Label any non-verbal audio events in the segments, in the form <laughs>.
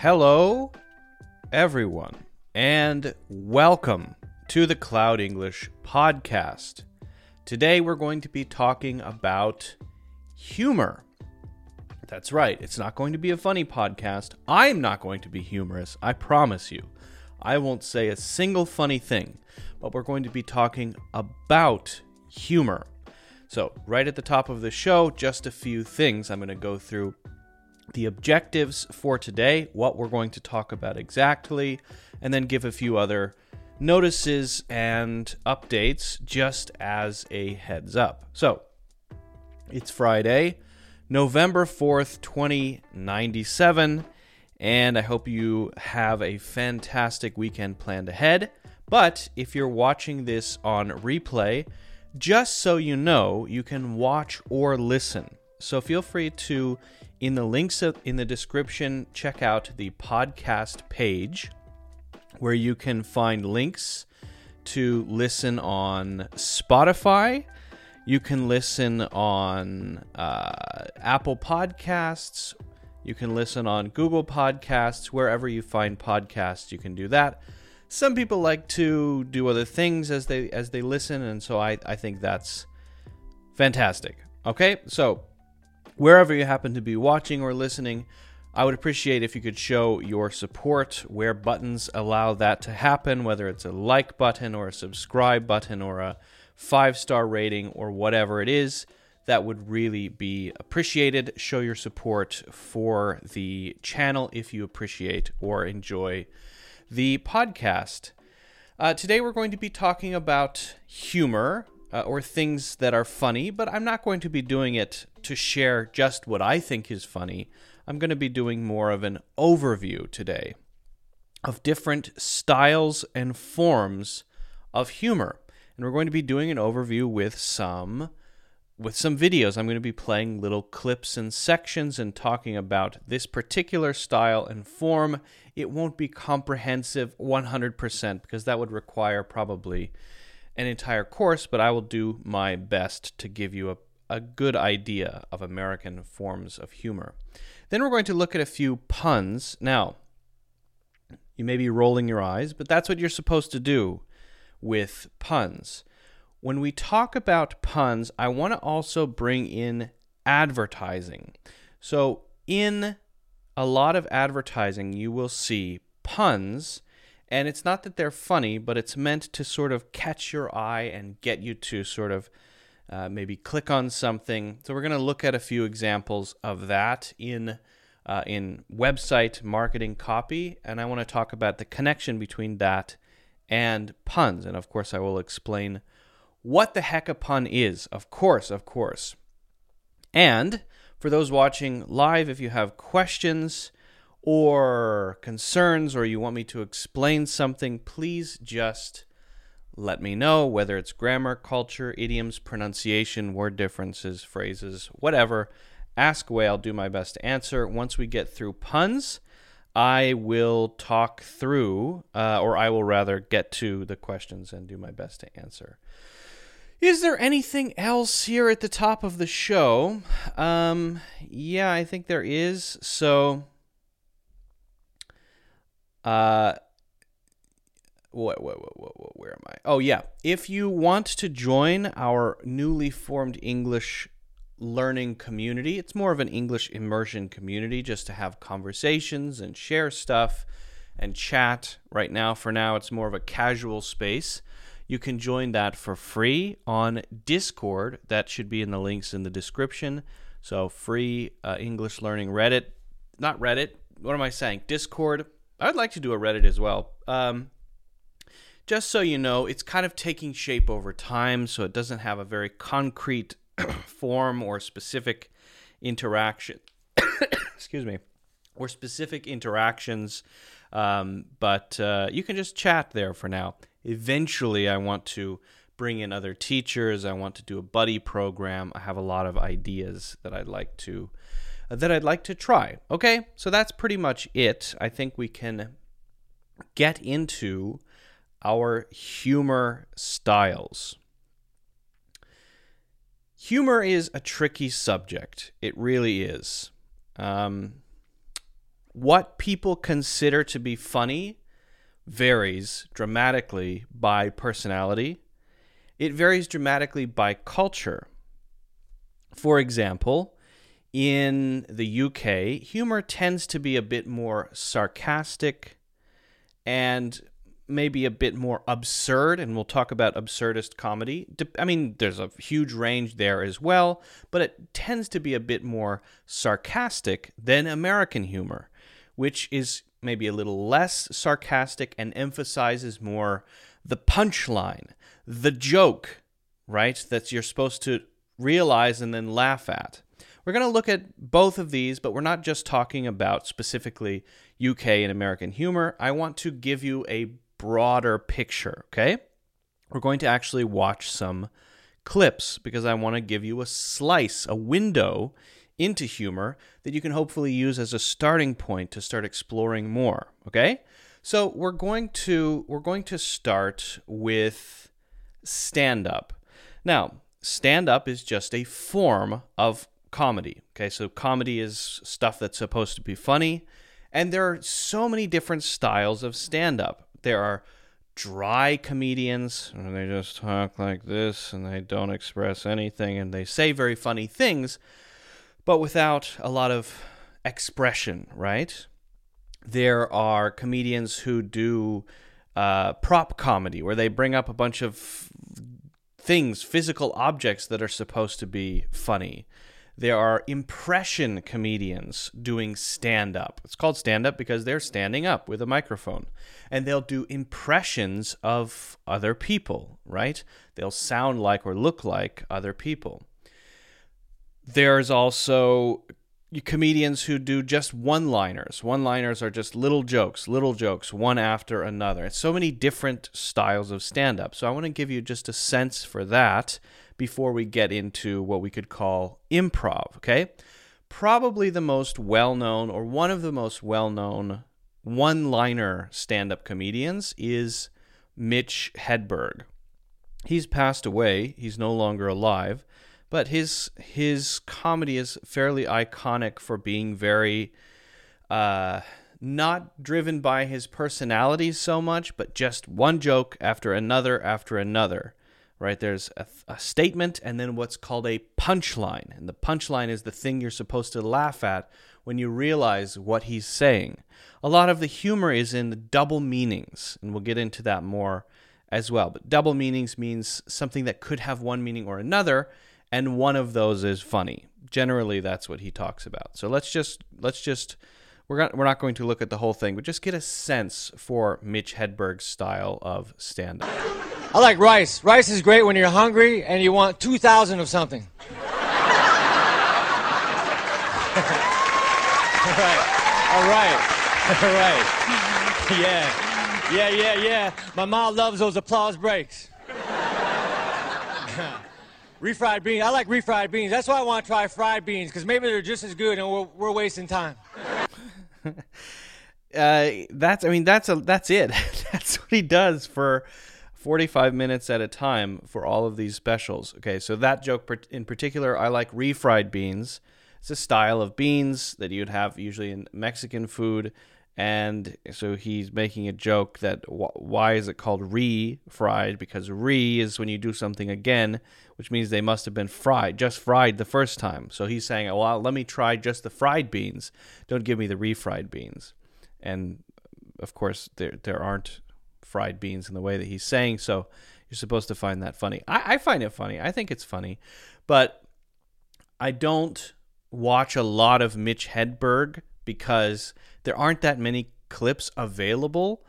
Hello, everyone, and welcome to the Cloud English podcast. Today we're going to be talking about humor. That's right, it's not going to be a funny podcast. I'm not going to be humorous, I promise you. I won't say a single funny thing, but we're going to be talking about humor. So, right at the top of the show, just a few things I'm going to go through the objectives for today, what we're going to talk about exactly, and then give a few other notices and updates just as a heads up. So, it's Friday, November 4th, 2097, and I hope you have a fantastic weekend planned ahead. But if you're watching this on replay, just so you know, you can watch or listen. So feel free to, in the links in the description, check out the podcast page where you can find links to listen on Spotify. You can listen on uh, Apple Podcasts. You can listen on Google Podcasts. Wherever you find podcasts, you can do that some people like to do other things as they as they listen and so i i think that's fantastic okay so wherever you happen to be watching or listening i would appreciate if you could show your support where buttons allow that to happen whether it's a like button or a subscribe button or a five star rating or whatever it is that would really be appreciated show your support for the channel if you appreciate or enjoy the podcast. Uh, today we're going to be talking about humor uh, or things that are funny, but I'm not going to be doing it to share just what I think is funny. I'm going to be doing more of an overview today of different styles and forms of humor. And we're going to be doing an overview with some with some videos. I'm going to be playing little clips and sections and talking about this particular style and form it won't be comprehensive 100% because that would require probably an entire course, but I will do my best to give you a, a good idea of American forms of humor. Then we're going to look at a few puns. Now, you may be rolling your eyes, but that's what you're supposed to do with puns. When we talk about puns, I want to also bring in advertising. So, in a lot of advertising, you will see puns. And it's not that they're funny, but it's meant to sort of catch your eye and get you to sort of uh, maybe click on something. So we're going to look at a few examples of that in uh, in website marketing copy, and I want to talk about the connection between that and puns. And of course, I will explain what the heck a pun is. Of course, of course. And for those watching live, if you have questions or concerns or you want me to explain something, please just let me know, whether it's grammar, culture, idioms, pronunciation, word differences, phrases, whatever. Ask away, I'll do my best to answer. Once we get through puns, I will talk through, uh, or I will rather get to the questions and do my best to answer. Is there anything else here at the top of the show? Um, yeah, I think there is. So, uh, what, what, what, what, where am I? Oh, yeah. If you want to join our newly formed English learning community, it's more of an English immersion community just to have conversations and share stuff and chat. Right now, for now, it's more of a casual space. You can join that for free on Discord. That should be in the links in the description. So, free uh, English learning Reddit. Not Reddit. What am I saying? Discord. I'd like to do a Reddit as well. Um, just so you know, it's kind of taking shape over time, so it doesn't have a very concrete <coughs> form or specific interaction. <coughs> Excuse me. Or specific interactions, um, but uh, you can just chat there for now eventually I want to bring in other teachers. I want to do a buddy program. I have a lot of ideas that I'd like to that I'd like to try. Okay? So that's pretty much it. I think we can get into our humor styles. Humor is a tricky subject. It really is. Um, what people consider to be funny varies dramatically by personality. It varies dramatically by culture. For example, in the UK, humor tends to be a bit more sarcastic and maybe a bit more absurd, and we'll talk about absurdist comedy. I mean, there's a huge range there as well, but it tends to be a bit more sarcastic than American humor, which is maybe a little less sarcastic and emphasizes more the punchline, the joke, right? That you're supposed to realize and then laugh at. We're going to look at both of these, but we're not just talking about specifically UK and American humor. I want to give you a broader picture, okay? We're going to actually watch some clips because I want to give you a slice, a window into humor that you can hopefully use as a starting point to start exploring more, okay? So, we're going to we're going to start with stand up. Now, stand up is just a form of comedy. Okay, so comedy is stuff that's supposed to be funny, and there are so many different styles of stand up. There are dry comedians, and they just talk like this and they don't express anything and they say very funny things, but without a lot of expression, right? There are comedians who do uh, prop comedy where they bring up a bunch of things, physical objects that are supposed to be funny. There are impression comedians doing stand up. It's called stand up because they're standing up with a microphone. And they'll do impressions of other people, right? They'll sound like or look like other people. There's also comedians who do just one liners. One liners are just little jokes, little jokes, one after another. It's so many different styles of stand up. So I want to give you just a sense for that before we get into what we could call improv, okay? Probably the most well known, or one of the most well known one liner stand up comedians is Mitch Hedberg. He's passed away, he's no longer alive, but his his comedy is fairly iconic for being very uh, not driven by his personality so much, but just one joke after another after another right? There's a, a, statement and then what's called a punchline. And the punchline is the thing you're supposed to laugh at when you realize what he's saying. A lot of the humor is in the double meanings, and we'll get into that more as well. But double meanings means something that could have one meaning or another, and one of those is funny. Generally, that's what he talks about. So let's just let's just we're we're not going to look at the whole thing, but just get a sense for Mitch Hedberg's style of stand up. I like rice. Rice is great when you're hungry and you want 2,000 of something. <laughs> All right. All right. <laughs> All right. <laughs> Yeah. Yeah, yeah, yeah. My mom loves those applause breaks. refried beans. I like refried beans. That's why I want to try fried beans because maybe they're just as good and we're, we're wasting time. uh, that's. I mean, that's a. That's it. that's what he does for 45 minutes at a time for all of these specials. Okay, so that joke in particular, I like refried beans. It's a style of beans that you'd have usually in Mexican food. And so he's making a joke that why is it called re-fried? Because re is when you do something again, which means they must have been fried, just fried the first time. So he's saying, oh, well, let me try just the fried beans. Don't give me the refried beans. And of course, there there aren't fried beans in the way that he's saying. So you're supposed to find that funny. I, I find it funny. I think it's funny, but I don't watch a lot of Mitch Hedberg because there aren't that many clips available.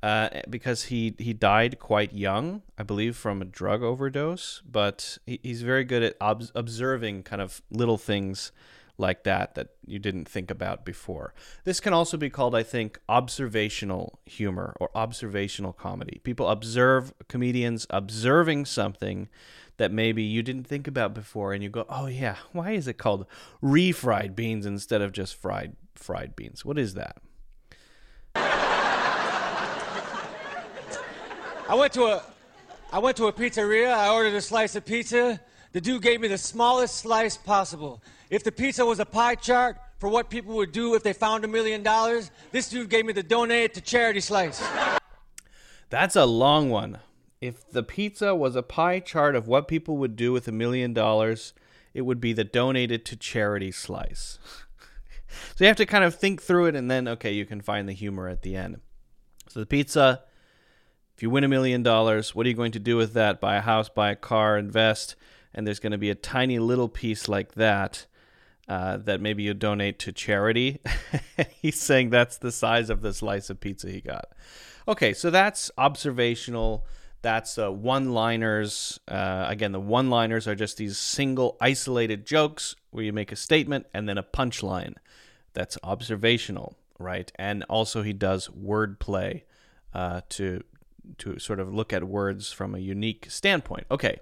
Uh, because he he died quite young, I believe, from a drug overdose. But he, he's very good at ob- observing kind of little things like that that you didn't think about before. This can also be called, I think, observational humor or observational comedy. People observe comedians observing something that maybe you didn't think about before and you go, "Oh yeah, why is it called refried beans instead of just fried fried beans? What is that?" I went to a I went to a pizzeria. I ordered a slice of pizza. The dude gave me the smallest slice possible. If the pizza was a pie chart, for what people would do if they found a million dollars, this dude gave me the donate to charity slice. That's a long one. If the pizza was a pie chart of what people would do with a million dollars, it would be the donated to charity slice. <laughs> so you have to kind of think through it and then, okay, you can find the humor at the end. So the pizza, if you win a million dollars, what are you going to do with that? Buy a house, buy a car, invest, and there's going to be a tiny little piece like that. Uh, that maybe you donate to charity. <laughs> He's saying that's the size of the slice of pizza he got. Okay, so that's observational. That's uh, one liners. Uh, again, the one liners are just these single isolated jokes where you make a statement and then a punchline. That's observational, right? And also, he does wordplay uh, to to sort of look at words from a unique standpoint. Okay,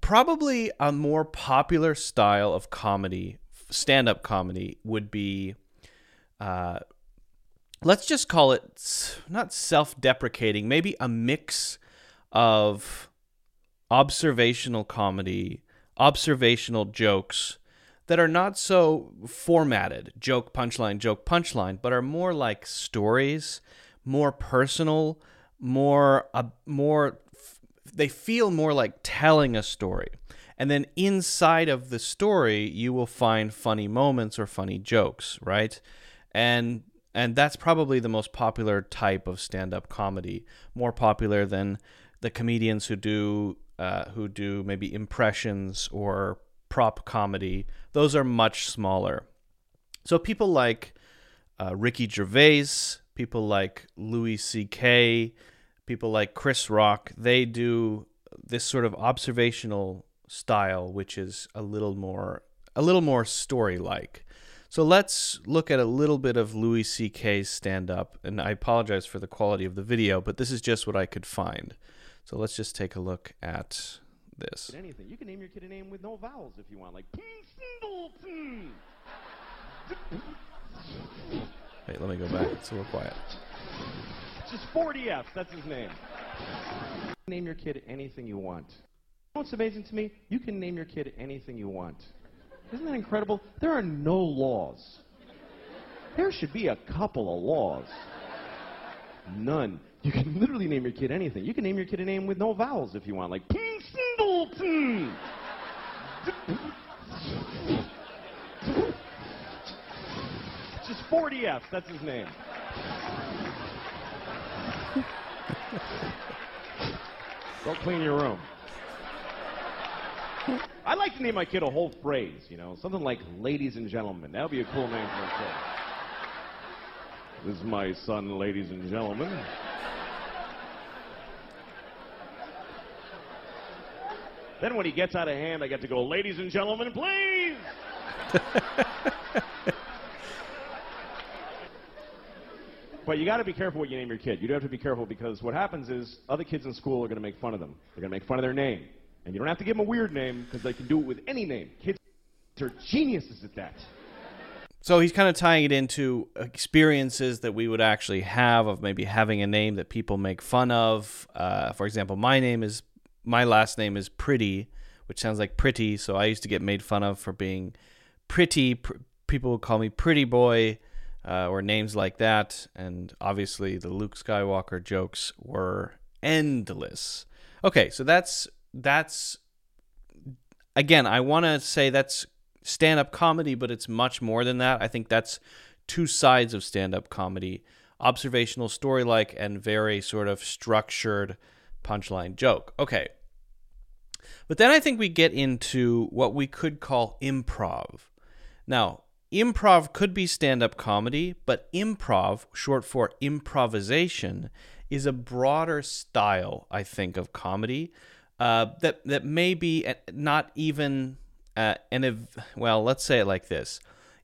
probably a more popular style of comedy, stand up comedy, would be. Uh, let's just call it not self deprecating, maybe a mix of observational comedy, observational jokes that are not so formatted joke, punchline, joke, punchline, but are more like stories, more personal, more, uh, more, they feel more like telling a story. And then inside of the story, you will find funny moments or funny jokes, right? And and that's probably the most popular type of stand-up comedy, more popular than the comedians who do uh, who do maybe impressions or prop comedy. Those are much smaller. So people like uh, Ricky Gervais, people like Louis C.K., people like Chris Rock, they do this sort of observational style, which is a little more a little more story like. So let's look at a little bit of Louis C.K.'s stand up. And I apologize for the quality of the video, but this is just what I could find. So let's just take a look at this. Anything. You can name your kid a name with no vowels if you want, like Wait, let me go back. It's a little quiet. Just 40 F. That's his name. Name your kid anything you want. What's amazing to me? You can name your kid anything you want. Isn't that incredible? There are no laws. There should be a couple of laws. None. You can literally name your kid anything. You can name your kid a name with no vowels if you want, like Singleton. Just 40 F. That's his name. Go clean your room. I'd like to name my kid a whole phrase, you know, something like ladies and gentlemen. That would be a cool name for a kid. This is my son, ladies and gentlemen. Then when he gets out of hand, I get to go, ladies and gentlemen, please. but you got to be careful what you name your kid. You do have to be careful because what happens is other kids in school are going to make fun of them. They're going to make fun of their name. And you don't have to give them a weird name because they can do it with any name. Kids are geniuses at that. So he's kind of tying it into experiences that we would actually have of maybe having a name that people make fun of. Uh, for example, my name is my last name is Priddy, which sounds like pretty. So I used to get made fun of for being pretty. Pr- people would call me Pretty Boy uh, or names like that. And obviously, the Luke Skywalker jokes were endless. Okay, so that's that's again. I want to say that's stand-up comedy, but it's much more than that. I think that's two sides of stand-up comedy: observational story-like and very sort of structured punchline joke. Okay. But then I think we get into what we could call improv. Now, improv could be stand up comedy, but improv, short for improvisation, is a broader style, I think, of comedy uh, that, that may be not even uh, an, ev- well, let's say it like this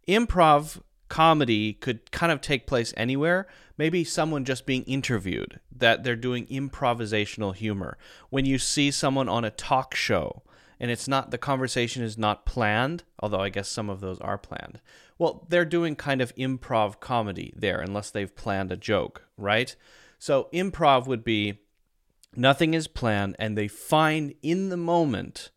improv comedy could kind of take place anywhere. Maybe someone just being interviewed, that they're doing improvisational humor. When you see someone on a talk show and it's not, the conversation is not planned, although I guess some of those are planned. Well, they're doing kind of improv comedy there, unless they've planned a joke, right? So improv would be nothing is planned and they find in the moment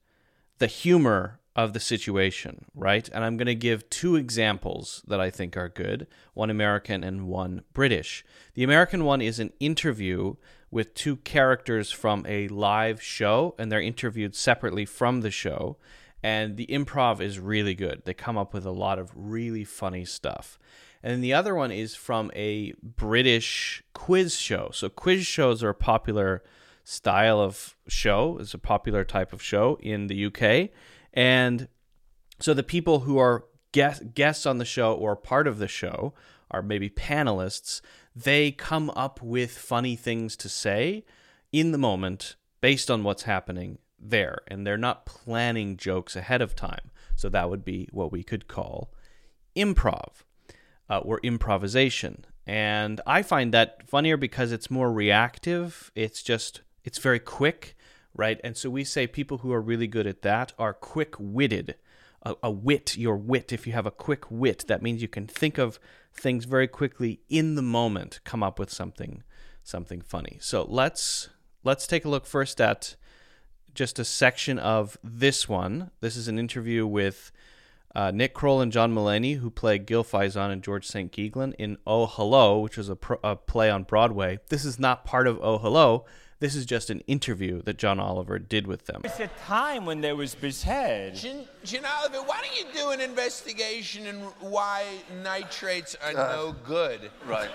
the humor of the situation, right? And I'm going to give two examples that I think are good one American and one British. The American one is an interview with two characters from a live show, and they're interviewed separately from the show. And the improv is really good. They come up with a lot of really funny stuff. And the other one is from a British quiz show. So quiz shows are popular style of show, is a popular type of show in the UK. And so the people who are guest, guests on the show or part of the show are maybe panelists, they come up with funny things to say in the moment based on what's happening there. And they're not planning jokes ahead of time. So that would be what we could call improv uh, or improvisation. And I find that funnier because it's more reactive. It's just, it's very quick, right? And so we say people who are really good at that are quick witted. A, a, wit, your wit, if you have a quick wit, that means you can think of things very quickly in the moment, come up with something something funny. So let's let's take a look first at just a section of this one. This is an interview with uh, Nick Kroll and John Mulaney, who play Gil Faizon and George St. Geegland in Oh Hello, which was a, pro- a play on Broadway. This is not part of Oh Hello. This is just an interview that John Oliver did with them. It's a time when there was Bizhead. John, John Oliver, why don't you do an investigation in why nitrates are uh, no good? Right.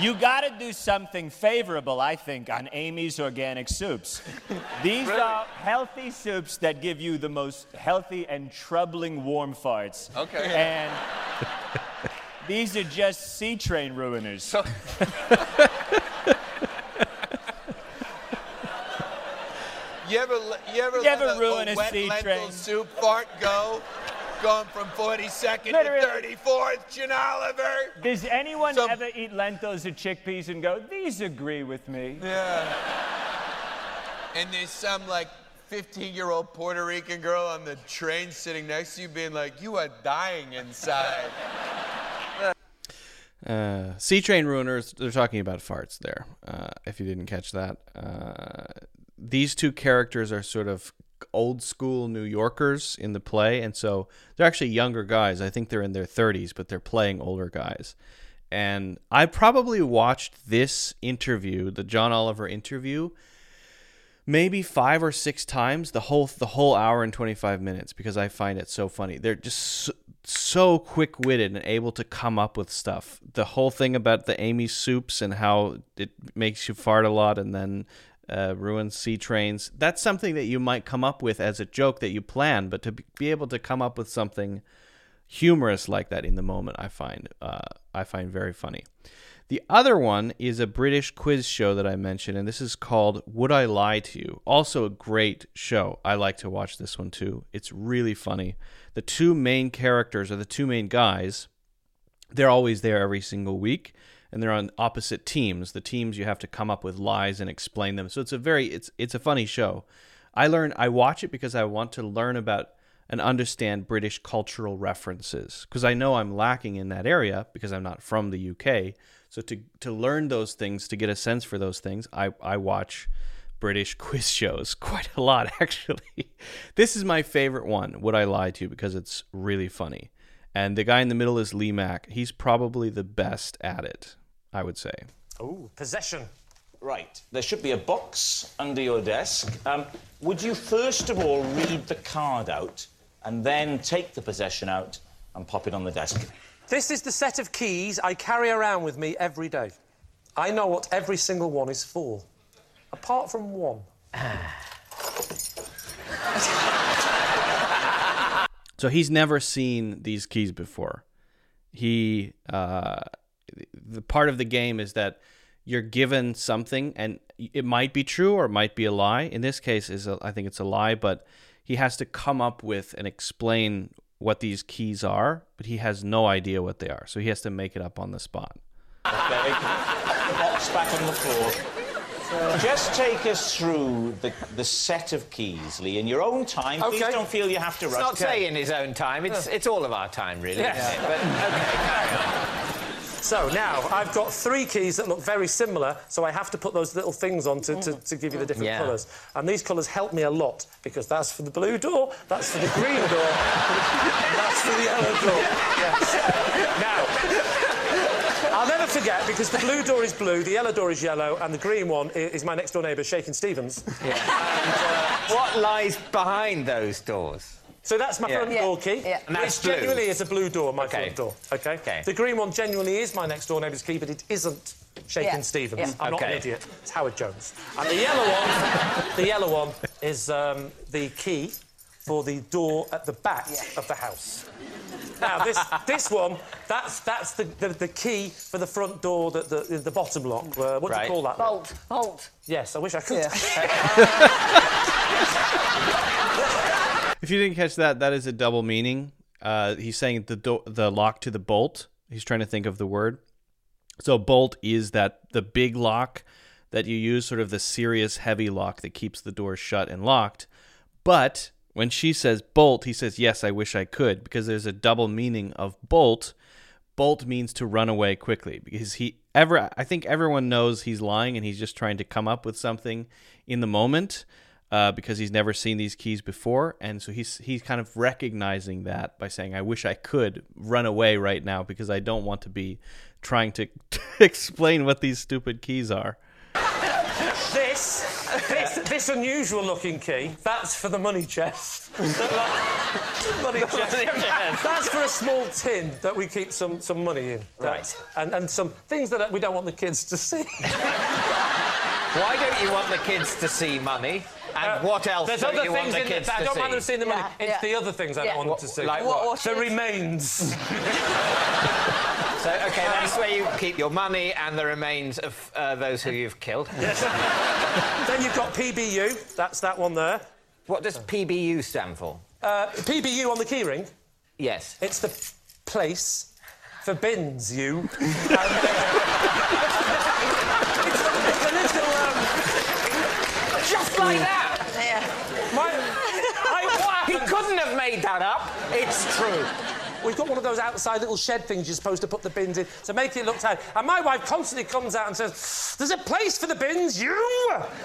You got to do something favorable, I think, on Amy's organic soups. <laughs> These are healthy soups that give you the most healthy and troubling warm farts. Okay. And <laughs> these are just C train ruiners. <laughs> You ever, you ever, You ever let a, ruin a a wet C lentil train? soup fart go? Going from 42nd Literally. to 34th, John Oliver? Does anyone Some- ever eat lentils or chickpeas and go, these agree with me? Yeah. And there's some like 15 year old Puerto Rican girl on the train sitting next to you being like, you are dying inside. <laughs> Uh, C train ruiners, they're talking about farts there, uh, if you didn't catch that. Uh, these two characters are sort of old school New Yorkers in the play, and so they're actually younger guys. I think they're in their 30s, but they're playing older guys. And I probably watched this interview, the John Oliver interview, maybe five or six times the whole the whole hour and 25 minutes because I find it so funny. They're just so, so quick-witted and able to come up with stuff. The whole thing about the Amy soups and how it makes you fart a lot and then uh, ruins C trains. That's something that you might come up with as a joke that you plan, but to be able to come up with something humorous like that in the moment, I find uh, I find very funny. The other one is a British quiz show that I mentioned, and this is called Would I Lie to You? Also, a great show. I like to watch this one too. It's really funny. The two main characters are the two main guys. They're always there every single week, and they're on opposite teams. The teams you have to come up with lies and explain them. So it's a very it's it's a funny show. I learn I watch it because I want to learn about and understand British cultural references because I know I'm lacking in that area because I'm not from the UK. So to to learn those things, to get a sense for those things, I I watch British <laughs> quiz shows quite a lot <laughs> actually. this is my favorite one, Would I Lie to You, because it's really funny. And the guy in the middle is Lee Mack. He's probably the best at it, I would say. Ooh, possession. Right. There should be a box under your desk. Um, would you first of all read the card out and then take the possession out and pop it on the desk? This is the set of keys I carry around with me every day. I know what every single one is for, apart from one. So he's never seen these keys before. He uh, the part of the game is that you're given something and it might be true or it might be a lie. In this case, is a, I think it's a lie, but he has to come up with and explain what these keys are, but he has no idea what they are. So he has to make it up on the spot. Okay. the box back on the floor. Just take us through the, the set of keys, Lee, in your own time. Please don't feel you have to It's rush. not say in his own time. It's it's all of our time, really. Isn't it? But okay, carry on. So now I've got three keys that look very similar, so I have to put those little things on to, to, to give you the different Yeah. colours. And these colours help me a lot because that's for the blue door, that's for the green door, and that's for the yellow door. Yes. Now, I'll never forget because the blue door is blue, the yellow door is yellow, and the green one is my next door neighbour, Shakin' Stevens. Uh, what lies behind those doors? So that's my Yeah. front Yeah, door key. yeah. And that's which blue. genuinely is a blue door, my Okay. front door. Okay? Okay. The green one genuinely is my next door neighbour's key, but it isn't Shakin' Yeah. Stevens. Yeah. I'm not an idiot. It's Howard Jones. And the yellow one, <laughs> the yellow one is um, the key for the door at the back Yeah. of the house. Now this this one, that's that's the, the, the key for the front door, the the, the bottom lock. Uh, what do you call that? Bolt, bolt. Yes, I wish I could. <laughs> <laughs> If you didn't catch that, that is a double meaning. Uh, he's saying the do- the lock to the bolt. He's trying to think of the word. So bolt is that the big lock that you use, sort of the serious heavy lock that keeps the door shut and locked. But when she says bolt, he says, "Yes, I wish I could," because there's a double meaning of bolt. Bolt means to run away quickly because he ever I think everyone knows he's lying and he's just trying to come up with something in the moment uh, because he's never seen these keys before and so he's he's kind of recognizing that by saying I wish I could run away right now because I don't want to be trying to <laughs> explain what these stupid keys are. This, this, this unusual looking key, that's for the money chest. <laughs> money chest. That's for a small tin that we keep some, some money in. Right. And, and some things that we don't want the kids to see. <laughs> Why don't you want the kids to see money? And what else There's don't other you want things the in kids there. I don't see? mind them seeing the money. Yeah, It's yeah. the other things I don't want them to see. Like What- what? the remains. <laughs> So, okay, that's where you keep your money and the remains of uh, those who you've killed. <laughs> then you've got PBU. That's that one there. What does PBU stand for? Uh, PBU on the keyring. Yes. It's the place for bins, you. And, <laughs> uh, it's, it's a little, um, Just like mm. that! Yeah. my, I, what He couldn't have made that up. It's true. We've got one of those outside little shed things you're supposed to put the bins in to make it look tidy. And my wife constantly comes out and says, There's a place for the bins, you!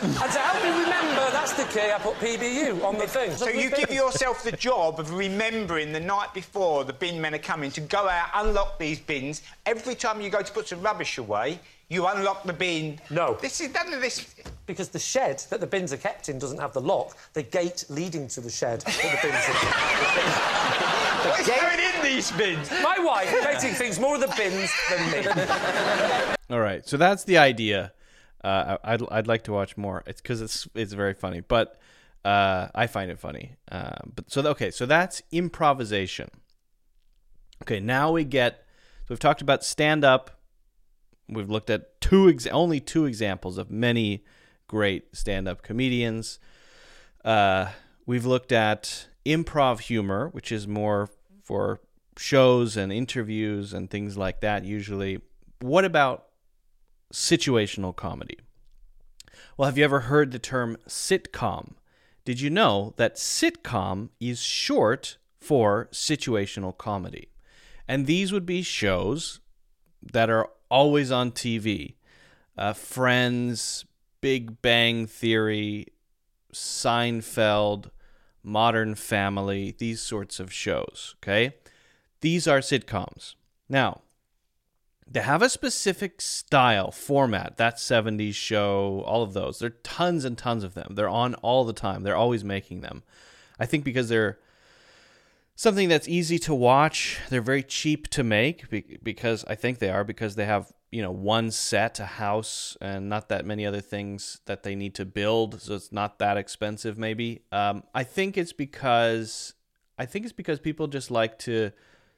And to help me remember, that's the key, I put PBU on the thing. So you give yourself the job of remembering the night before the bin men are coming to go out, unlock these bins. Every time you go to put some rubbish away, you unlock the bin. No. This is none of this. Because the shed that the bins are kept in doesn't have the lock, the gate leading to the shed that the bins are. What's going in these bins? My wife creating things more of the bins than me. <laughs> All right, so that's the idea. Uh, I- I'd I'd like to watch more. It's because it's it's very funny, but uh, I find it funny. Uh, but so okay, so that's improvisation. Okay, now we get. So we've talked about stand up. We've looked at two ex- only two examples of many great stand up comedians. Uh, we've looked at improv humor, which is more for shows and interviews and things like that, usually. What about situational comedy? Well, have you ever heard the term sitcom? Did you know that sitcom is short for situational comedy? And these would be shows that are always on TV. Uh, Friends, Big Bang Theory, Seinfeld, Modern Family, these sorts of shows, okay? These are sitcoms. Now, they have a specific style, format, that 70s show, all of those. There are tons and tons of them. They're on all the time. They're always making them. I think because they're something that's easy to watch. They're very cheap to make because I think they are because they have you know one set, a house, and not that many other things that they need to build. So it's not that expensive. Maybe um, I think it's because I think it's because people just like to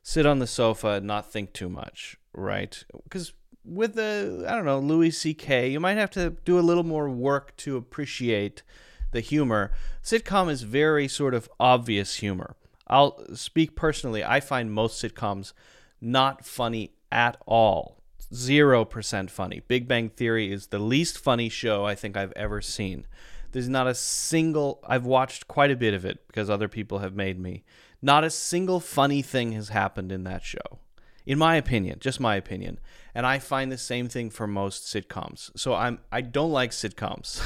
sit on the sofa and not think too much, right? Because with the I don't know Louis C.K., you might have to do a little more work to appreciate the humor. Sitcom is very sort of obvious humor. I'll speak personally. I find most sitcoms not funny at all. Zero percent funny. Big Bang Theory is the least funny show I think I've ever seen. There's not a single. I've watched quite a bit of it because other people have made me. Not a single funny thing has happened in that show. in my opinion, just my opinion. And I find the same thing for most sitcoms. So I'm I don't like sitcoms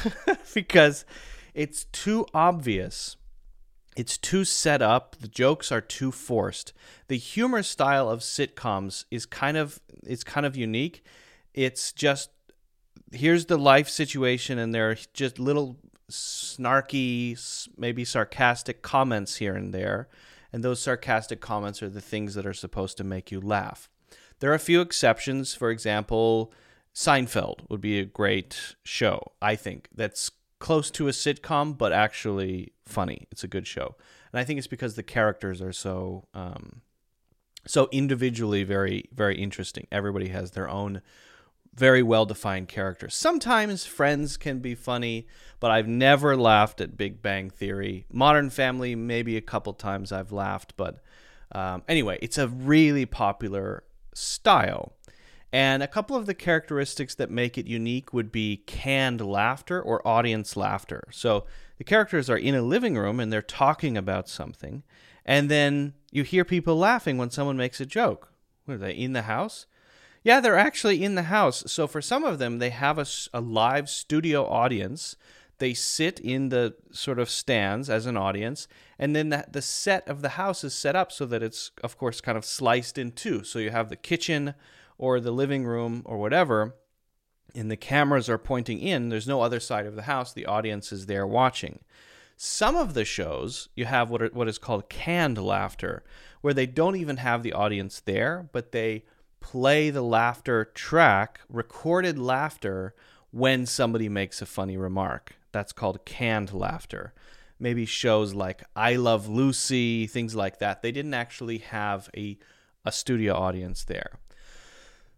<laughs> because it's too obvious. It's too set up. The jokes are too forced. The humor style of sitcoms is kind of it's kind of unique. It's just here's the life situation and there are just little snarky, maybe sarcastic comments here and there. And those sarcastic comments are the things that are supposed to make you laugh. There are a few exceptions. For example, Seinfeld would be a great show, I think, that's close to a sitcom, but actually funny. It's a good show. And I think it's because the characters are so. Um, so individually very very interesting everybody has their own very well defined characters sometimes friends can be funny but i've never laughed at big bang theory modern family maybe a couple times i've laughed but um, anyway it's a really popular style and a couple of the characteristics that make it unique would be canned laughter or audience laughter so the characters are in a living room and they're talking about something and then you hear people laughing when someone makes a joke. What are they in the house? Yeah, they're actually in the house. So for some of them, they have a live studio audience. They sit in the sort of stands as an audience, and then the, the set of the house is set up so that it's, of course, kind of sliced in two. So you have the kitchen or the living room or whatever, and the cameras are pointing in. There's no other side of the house. The audience is there watching. Some of the shows you have what are, what is called canned laughter, where they don't even have the audience there, but they play the laughter track, recorded laughter, when somebody makes a funny remark. That's called canned laughter. Maybe shows like I Love Lucy, things like that. They didn't actually have a a studio audience there.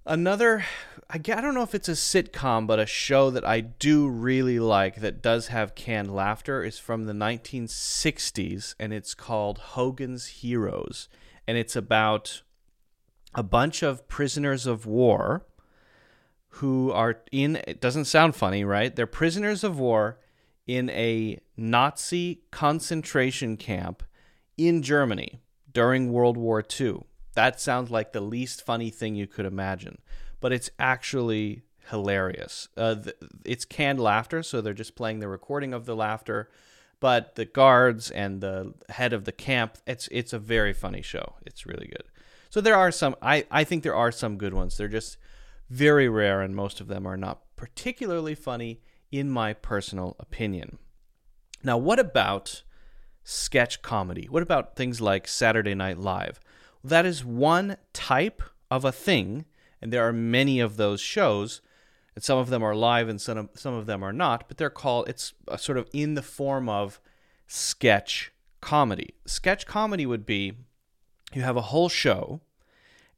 Another, I, don't know if it's a sitcom, but a show that I do really like that does have canned laughter is from the 1960s, and it's called Hogan's Heroes. And it's about a bunch of prisoners of war who are in, it doesn't sound funny, right? They're prisoners of war in a Nazi concentration camp in Germany during World War II. That sounds like the least funny thing you could imagine, but it's actually hilarious. Uh, th- it's canned laughter, so they're just playing the recording of the laughter. But the guards and the head of the camp, it's it's a very funny show. It's really good. So there are some. I I think there are some good ones. They're just very rare, and most of them are not particularly funny, in my personal opinion. Now, what about sketch comedy? What about things like Saturday Night Live? That is one type of a thing, and there are many of those shows, and some of them are live and some of, some of them are not, but they're called, it's sort of in the form of sketch comedy. Sketch comedy would be you have a whole show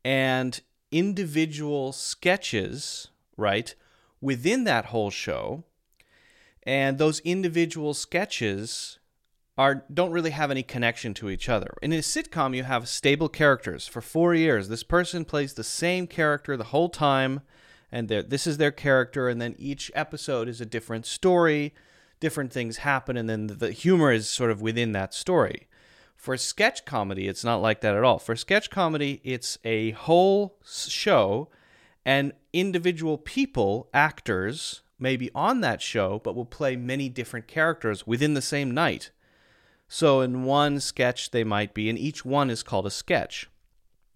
and individual sketches, right, within that whole show, and those individual sketches are don't really have any connection to each other. In a sitcom, you have stable characters for four years. This person plays the same character the whole time, and this is their character. And then each episode is a different story, different things happen, and then the- the humor is sort of within that story. For sketch comedy, it's not like that at all. For sketch comedy, it's a whole show, and individual people, actors, may be on that show, but will play many different characters within the same night. So in one sketch they might be, and each one is called a sketch.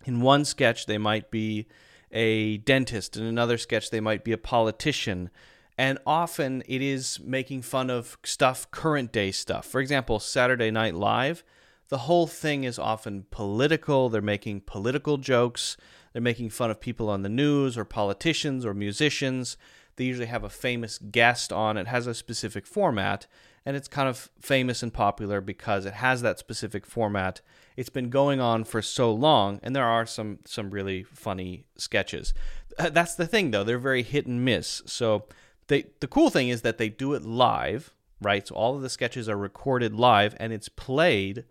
In one sketch they might be a dentist, in another sketch they might be a politician, and often it is making fun of stuff, current day stuff. For example, Saturday Night Live, the whole thing is often political. They're making political jokes. They're making fun of people on the news or politicians or musicians. They usually have a famous guest on. It has a specific format, and it's kind of famous and popular because it has that specific format. It's been going on for so long, and there are some some really funny sketches. Uh, That's the thing, though; they're very hit and miss. So they the cool thing is that they do it live, right? So all of the sketches are recorded live, and it's played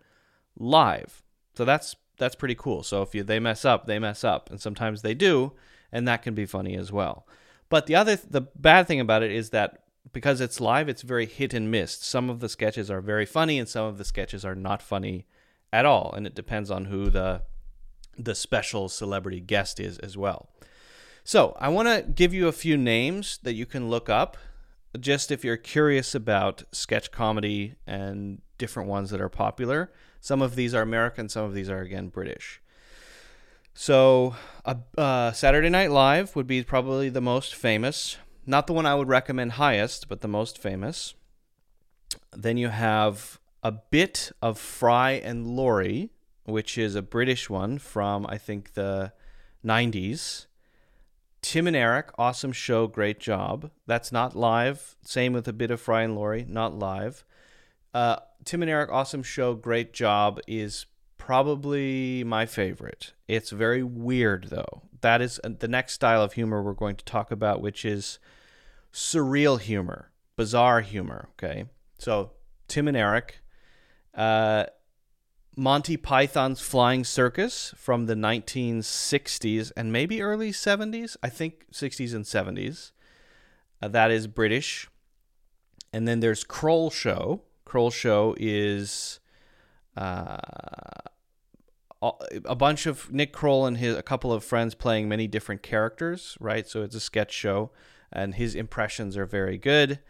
live. So that's that's pretty cool. So if you they mess up, they mess up, and sometimes they do, and that can be funny as well. But the other the bad thing about it is that because it's live, it's very hit and miss. Some of the sketches are very funny, and some of the sketches are not funny at all, and it depends on who the the special celebrity guest is as well. So, I want to give you a few names that you can look up just if you're curious about sketch comedy and different ones that are popular. Some of these are American, some of these are again British. So, uh, uh, Saturday Night Live would be probably the most famous. Not the one I would recommend highest, but the most famous. Then you have a bit of Fry and Laurie, which is a British one from, I think, the 90s. Tim and Eric, awesome show, great job. That's not live. Same with a bit of Fry and Laurie, not live. Uh, Tim and Eric, awesome show, great job is probably my favorite. It's very weird though. That is uh, the next style of humor we're going to talk about, which is surreal humor, bizarre humor. Okay, so Tim and Eric, uh, Monty Python's Flying Circus from the 1960s and maybe early 70s. I think 60s and 70s. Uh, that is British. And then there's Kroll Show. Kroll Show is uh, a bunch of Nick Kroll and his a couple of friends playing many different characters, right? So it's a sketch show, and his impressions are very good.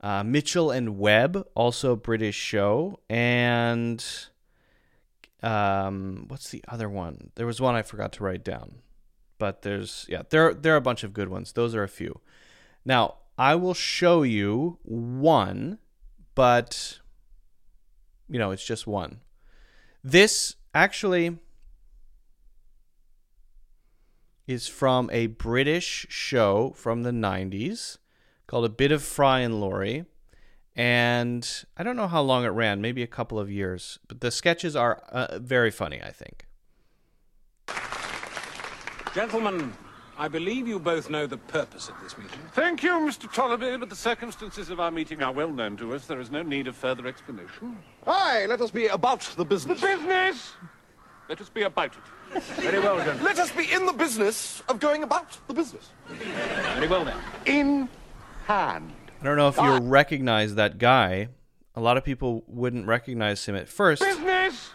Uh, Mitchell and Webb, also British show, and um, what's the other one? There was one I forgot to write down, but there's yeah, there there are a bunch of good ones. Those are a few. Now I will show you one, but you know it's just one. This actually is from a British show from the 90s called A Bit of Fry and Laurie. And I don't know how long it ran, maybe a couple of years, but the sketches are uh, very funny, I think. Gentlemen, I believe you both know the purpose of this meeting. Thank you, Mr. Tollaby, but the circumstances of our meeting are well known to us. There is no need of further explanation. Aye, let us be about the business. The business! Let us be about it. Very well, gentlemen. Let us be in the business of going about the business. Very well, then. In hand. I don't know if you ah. recognize that guy. A lot of people wouldn't recognize him at first. Business!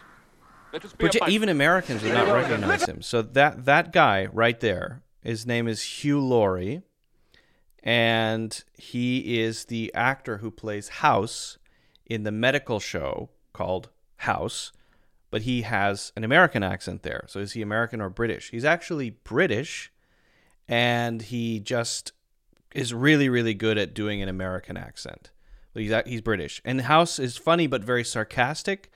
Let us be Parti- about even Americans would not well, recognize him. So that that guy right there, his name is Hugh Laurie, and he is the actor who plays House in the medical show called House, but he has an American accent there. So is he American or British? He's actually British, and he just is really really good at doing an American accent. But he's he's British, and House is funny but very sarcastic.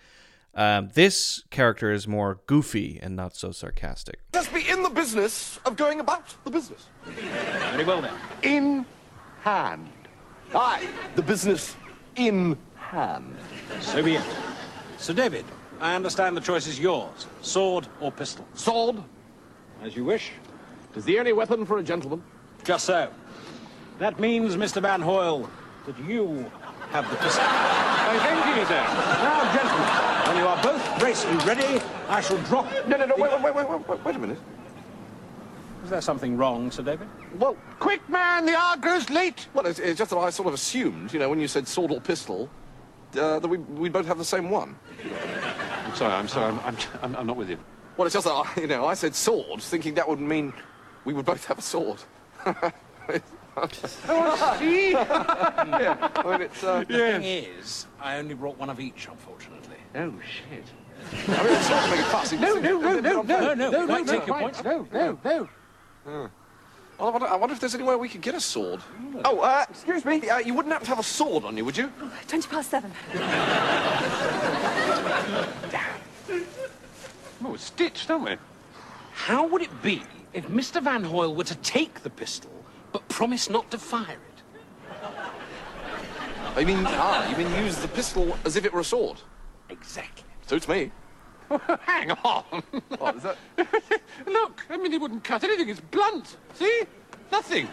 Um, this character is more goofy and not so sarcastic. Let us be in the business of going about the business. Very well, then. In hand. Aye, the business in hand. So be it. Sir David, I understand the choice is yours. Sword or pistol? Sword As you wish. is the only weapon for a gentleman. Just so. That means, Mr. Van Hoyle, that you have the pistol. I <laughs> thank you, sir. Now, gentlemen, when you are both braced and ready, I shall drop... No, no, no, wait, wait, wait, wait, wait, wait a minute. Is there something wrong, Sir David? Well, Quick, man, the hour grows late. well, it's, it's just that I sort of assumed, you know, when you said sword or pistol, uh, that we, we'd both have the same one. I'm sorry, I'm sorry, I'm, I'm, I'm, I'm not with you. Well, it's just that, you know, I said sword, thinking that would mean we would both have a sword. <laughs> Oh, see? <laughs> yeah, I mean, it's, uh, The thing is, I only brought one of each, unfortunately. Oh, shit. I mean, it's not to make a fuss. No, no, no, no, no, no, no, quite no, take your no, point. no, no, no. Well, I wonder, I wonder if there's any way we could get a sword. Oh, uh, excuse me. Uh, you wouldn't happen to have a sword on you, would you? 20 past seven. Damn. Oh, it's stitched, don't we? How would it be if Mr. Van Hoyle were to take the pistol, but promise not to fire it? I mean, ah, you mean use the pistol as if it were a sword? Exactly. Suits me. <laughs> Hang on. What, is that? <laughs> Look, I mean, it wouldn't cut anything. It's blunt. See? Nothing.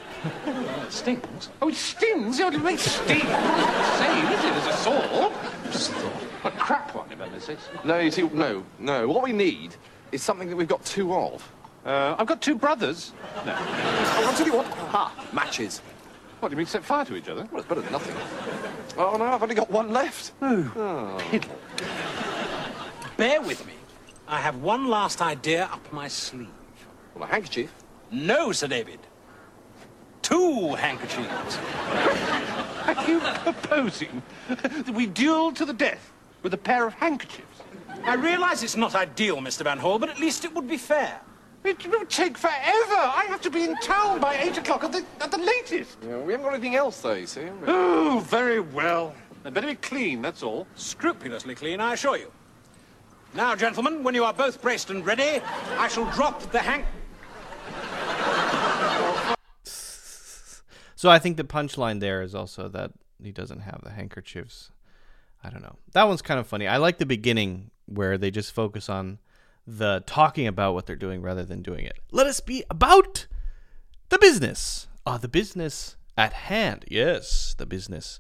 It stings. Oh, it stings. Oh, it makes sting. Same, is it, as a sword? A crap one, if I may say so. No, you see, no, no. What we need is something that we've got two of. Uh, I've got two brothers. No. Oh, I'll tell you what. Ha! Matches. What, do you mean set fire to each other? Well, it's better than nothing. Oh, no, I've only got one left. Bear with me. I have one last idea up my sleeve. Well, a handkerchief? No, Sir David. Two handkerchiefs. <laughs> Are you proposing that we duel to the death with a pair of handkerchiefs? I realize it's not ideal, Mr. Van Hall, but at least it would be fair. It will take forever. I have to be in town by eight o'clock at the, at the latest. Yeah, we haven't got anything else, though, you see. Oh, very well. They better be clean, that's all. Scrupulously clean, I assure you. Now, gentlemen, when you are both braced and ready, I shall drop the hank. So I think the punchline there is also that he doesn't have the handkerchiefs. I don't know. That one's kind of funny. I like the beginning where they just focus on the talking about what they're doing rather than doing it. Let us be about the business. Ah, the business at hand. Yes, the business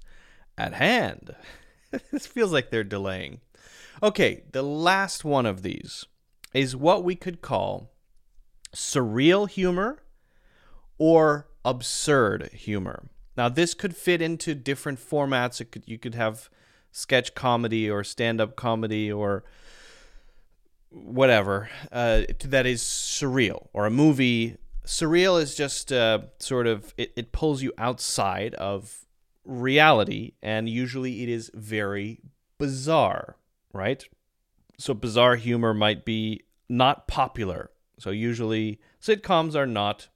at hand. <laughs> this feels like they're delaying. Okay, the last one of these is what we could call surreal humor or absurd humor. Now, this could fit into different formats. It could, you could have sketch comedy or stand up comedy or whatever uh, that is surreal or a movie. Surreal is just uh, sort of, it, it pulls you outside of reality, and usually it is very bizarre, right? So, bizarre humor might be not popular. So, usually sitcoms are not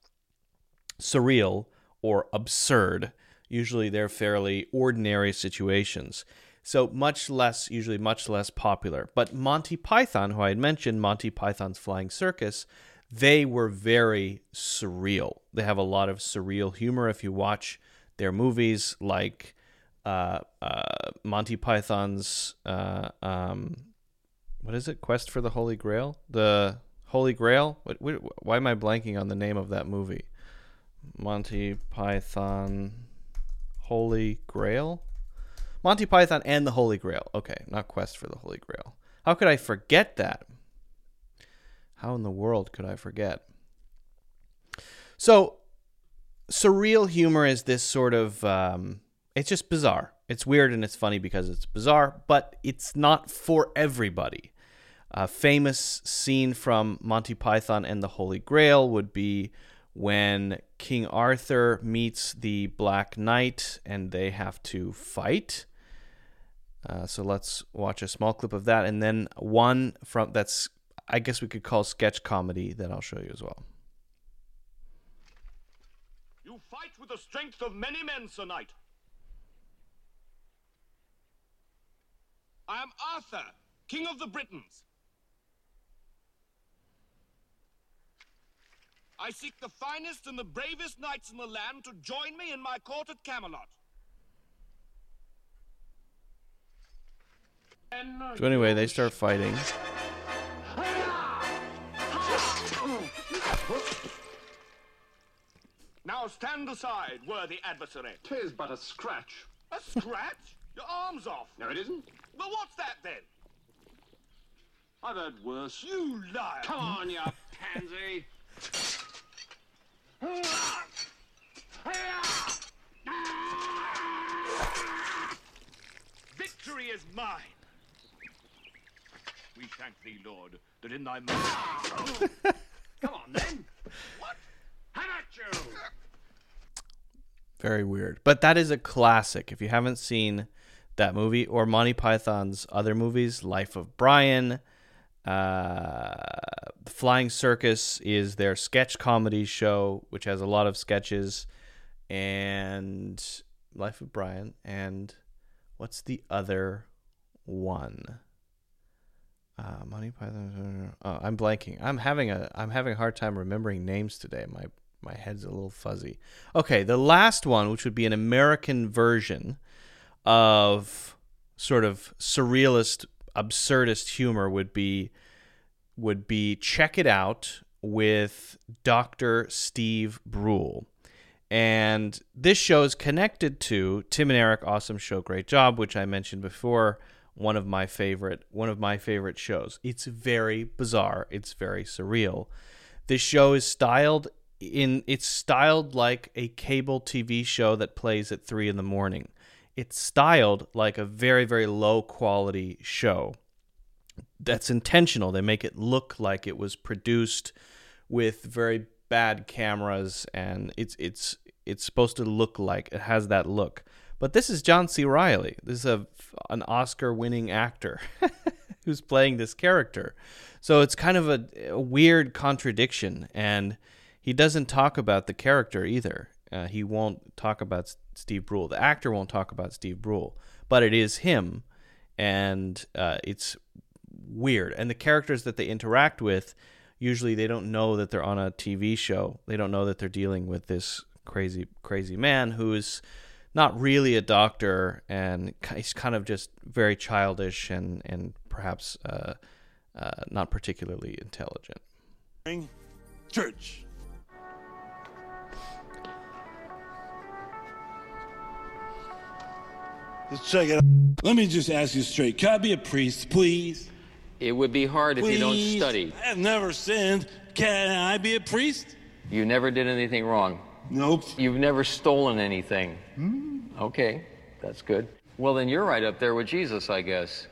surreal or absurd. Usually they're fairly ordinary situations. So much less, usually much less popular. But Monty Python, who I had mentioned, Monty Python's Flying Circus, they were very surreal. They have a lot of surreal humor. If you watch their movies, like uh, uh, Monty Python's, uh, um, what is it? Quest for the Holy Grail? The Holy Grail? What, what, why am I blanking on the name of that movie? Monty Python Holy Grail? Monty Python and the Holy Grail. Okay, not Quest for the Holy Grail. How could I forget that? How in the world could I forget? So, surreal humor is this sort of. Um, it's just bizarre. It's weird and it's funny because it's bizarre, but it's not for everybody. A famous scene from Monty Python and the Holy Grail would be when King Arthur meets the Black Knight and they have to fight. Uh, so let's watch a small clip of that, and then one from that's I guess we could call sketch comedy that I'll show you as well. You fight with the strength of many men, Sir Knight. I am Arthur, King of the Britons. I seek the finest and the bravest knights in the land to join me in my court at Camelot. So anyway, they start fighting. Now stand aside, worthy adversary. Tis but a scratch. A scratch? Your arm's off. No, it isn't. Well, what's that then? I've heard worse. You liar! Come on, you pansy. Victory is mine. We thank thee, Lord, that in thy mercy. <laughs> Come on, then. What? How about you? Very weird. But that is a classic. If you haven't seen that movie or Monty Python's other movies, Life of Brian, uh, Flying Circus is their sketch comedy show, which has a lot of sketches, and Life of Brian. And what's the other one? Uh, Monty Python. Oh, I'm blanking. I'm having a I'm having a hard time remembering names today. My my head's a little fuzzy. Okay, the last one, which would be an American version of sort of surrealist, absurdist humor, would be would be check it out with Dr. Steve Brule. And this show is connected to Tim and Eric Awesome Show Great Job, which I mentioned before, one of my favorite one of my favorite shows. It's very bizarre, it's very surreal. This show is styled in it's styled like a cable TV show that plays at 3 in the morning. It's styled like a very very low quality show that's intentional. They make it look like it was produced with very bad cameras, and it's it's it's supposed to look like it has that look. But this is John C. Reilly. This is a an Oscar-winning actor <laughs> who's playing this character. So it's kind of a, a weird contradiction, and he doesn't talk about the character either. Uh, he won't talk about Steve Brule. The actor won't talk about Steve Brule, but it is him, and uh, it's weird. And the characters that they interact with, usually they don't know that they're on a TV show. They don't know that they're dealing with this crazy, crazy man who's not really a doctor, and he's kind of just very childish and and perhaps uh, uh, not particularly intelligent. Church. Let's check it out. Let me just ask you straight. Can I be a priest, please? It would be hard if you don't study. I have never sinned. Can I be a priest? You never did anything wrong. Nope. You've never stolen anything. Hmm? Okay, that's good. Well, then you're right up there with Jesus, I guess.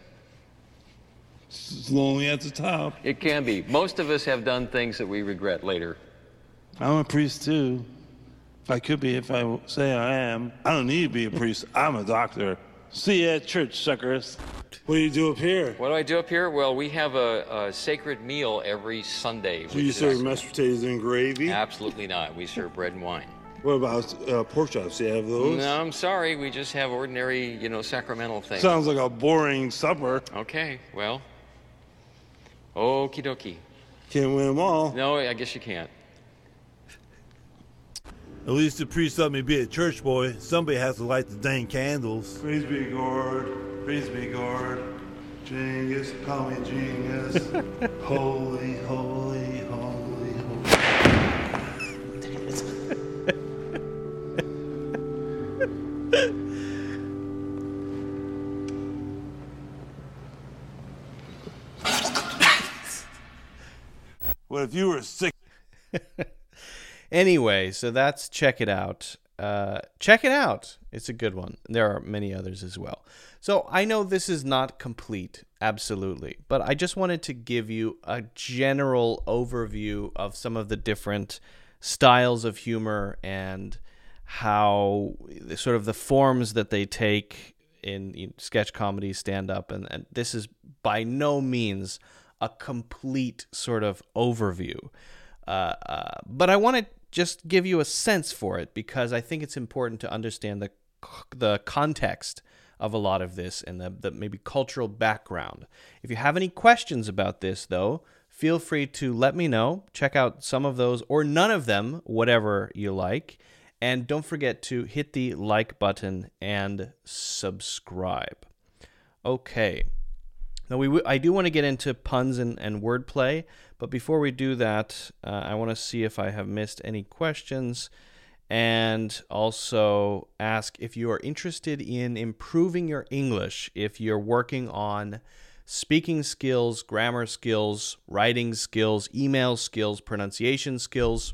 It's lonely at the top. It can be. Most of us have done things that we regret later. I'm a priest too. If I could be, if I say I am. I don't need to be a priest. I'm a doctor. See you at church, suckers. What do you do up here? What do I do up here? Well, we have a, a sacred meal every Sunday. Do you serve mashed potatoes and gravy? Absolutely not. We serve bread and wine. What about uh, pork chops? Do you have those? No, I'm sorry. We just have ordinary, you know, sacramental things. Sounds like a boring supper. Okay, well. Okie dokie. Can't win them all. No, I guess you can't. At least the priest let me be a church boy. Somebody has to light the dang candles. Praise be God. Praise be God. Genius, call me genius. <laughs> holy, holy, holy, holy. <laughs> What if you were sick? <laughs> Anyway, so that's check it out. Uh, check it out. It's a good one. There are many others as well. So I know this is not complete, absolutely, but I just wanted to give you a general overview of some of the different styles of humor and how sort of the forms that they take in, in sketch comedy, stand up, and, and this is by no means a complete sort of overview. Uh, uh, but I want to just give you a sense for it because I think it's important to understand the the context of a lot of this and the, the maybe cultural background. If you have any questions about this, though, feel free to let me know. Check out some of those or none of them, whatever you like. And don't forget to hit the like button and subscribe. Okay. Now we w- I do want to get into puns and, and wordplay, but before we do that, uh, I want to see if I have missed any questions, and also ask if you are interested in improving your English. If you're working on speaking skills, grammar skills, writing skills, email skills, pronunciation skills,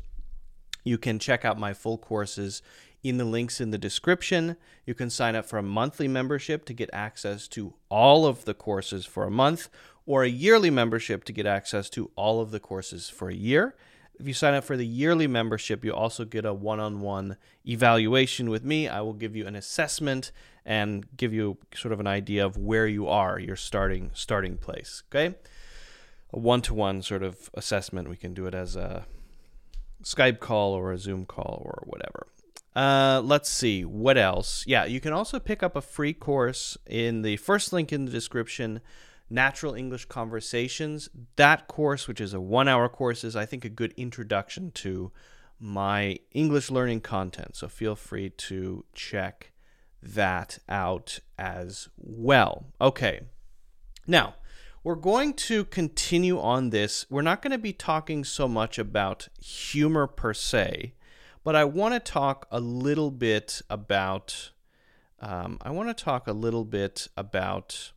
you can check out my full courses in the links in the description. You can sign up for a monthly membership to get access to all of the courses for a month, or a yearly membership to get access to all of the courses for a year. If you sign up for the yearly membership, you also get a one on one evaluation with me. I will give you an assessment and give you sort of an idea of where you are, your starting starting place. Okay? A one to one sort of assessment. We can do it as a Skype call or a Zoom call or whatever. Uh, let's see what else. Yeah, you can also pick up a free course in the first link in the description. Natural English Conversations. That course, which is a one hour course, is I think a good introduction to my English learning content. So feel free to check that out as well. Okay. Now, we're going to continue on this. We're not going to be talking so much about humor per se, but I want to talk a little bit about. Um, I want to talk a little bit about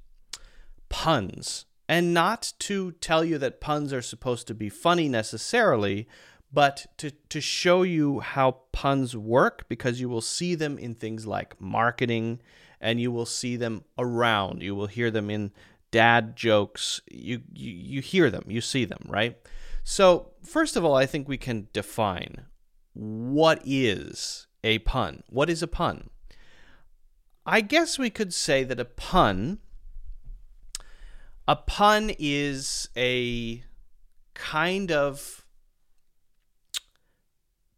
puns, and not to tell you that puns are supposed to be funny necessarily, but to, to show you how puns work because you will see them in things like marketing and you will see them around. You will hear them in dad jokes, you, you you hear them, you see them, right? So, first of all, I think we can define what is a pun. What is a pun? I guess we could say that a pun a pun is a kind of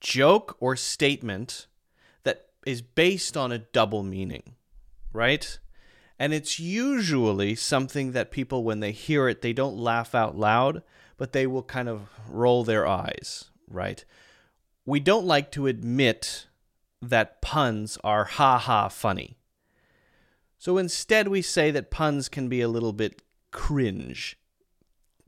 joke or statement that is based on a double meaning, right? And it's usually something that people, when they hear it, they don't laugh out loud, but they will kind of roll their eyes, right? We don't like to admit that puns are ha ha funny. So instead, we say that puns can be a little bit cringe.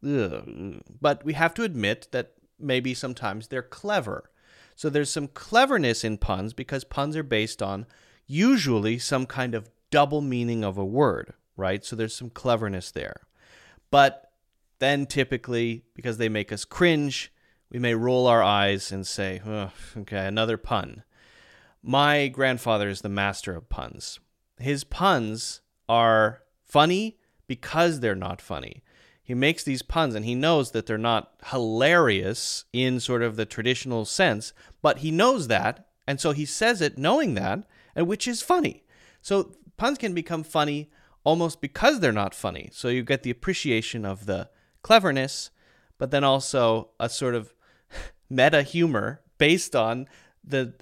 Ugh. But we have to admit that maybe sometimes they're clever. So there's some cleverness in puns because puns are based on usually some kind of double meaning of a word, right? So there's some cleverness there. But then typically, because they make us cringe, we may roll our eyes and say, oh, okay, another pun. My grandfather is the master of puns. His puns are funny because they're not funny. He makes these puns and he knows that they're not hilarious in sort of the traditional sense, but he knows that. And so he says it knowing that, and which is funny. So puns can become funny almost because they're not funny. So you get the appreciation of the cleverness, but then also a sort of meta humor based on the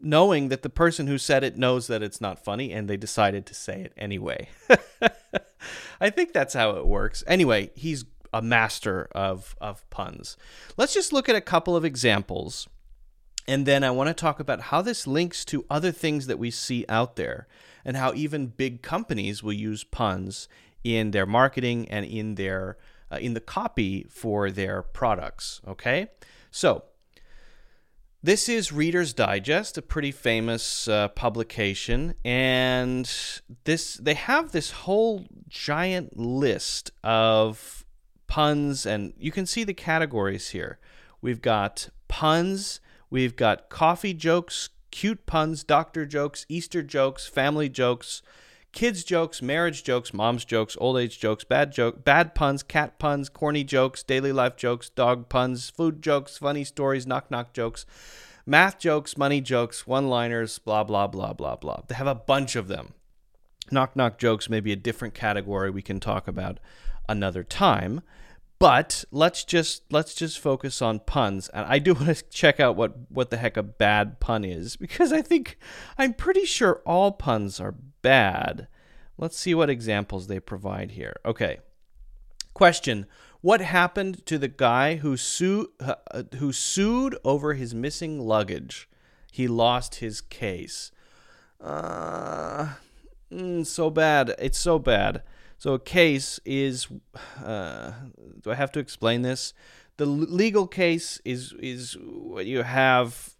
knowing that the person who said it knows that it's not funny and they decided to say it anyway. <laughs> I think that's how it works. Anyway, he's a master of, of puns. Let's just look at a couple of examples. And then I want to talk about how this links to other things that we see out there and how even big companies will use puns in their marketing and in their uh, in the copy for their products, okay? So, this is Reader's Digest, a pretty famous uh, publication, and this they have this whole giant list of puns, and you can see the categories here. We've got puns, we've got coffee jokes, cute puns, doctor jokes, Easter jokes, family jokes, kids jokes, marriage jokes, mom's jokes, old age jokes, bad joke, bad puns, cat puns, corny jokes, daily life jokes, dog puns, food jokes, funny stories, knock knock jokes, math jokes, money jokes, one-liners, blah blah blah blah blah. They have a bunch of them. Knock knock jokes may be a different category we can talk about another time. But let's just let's just focus on puns, and I do <laughs> want to check out what what the heck a bad pun is because I think I'm pretty sure all puns are bad. Let's see what examples they provide here. Okay. Question: What happened to the guy who sued uh, who sued over his missing luggage? He lost his case. Uh, mm, so bad. It's so bad. So a case is. Uh, do I have to explain this? The legal case is is what you have,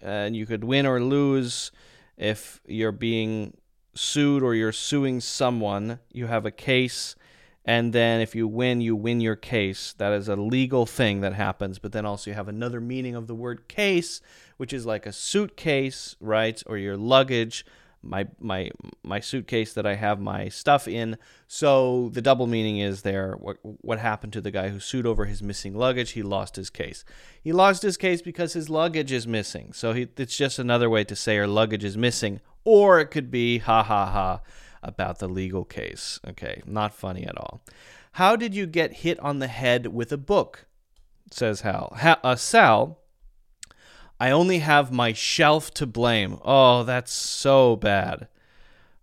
and you could win or lose if you're being sued or you're suing someone. You have a case, and then if you win, you win your case. That is a legal thing that happens. But then also you have another meaning of the word case, which is like a suitcase, right, or your luggage my my my suitcase that I have my stuff in. So the double meaning is there what what happened to the guy who sued over his missing luggage? He lost his case. He lost his case because his luggage is missing. So he, it's just another way to say our luggage is missing or it could be ha ha ha about the legal case. Okay, not funny at all. How did you get hit on the head with a book? Says Hal. Ha- uh, Sal I only have my shelf to blame. Oh, that's so bad.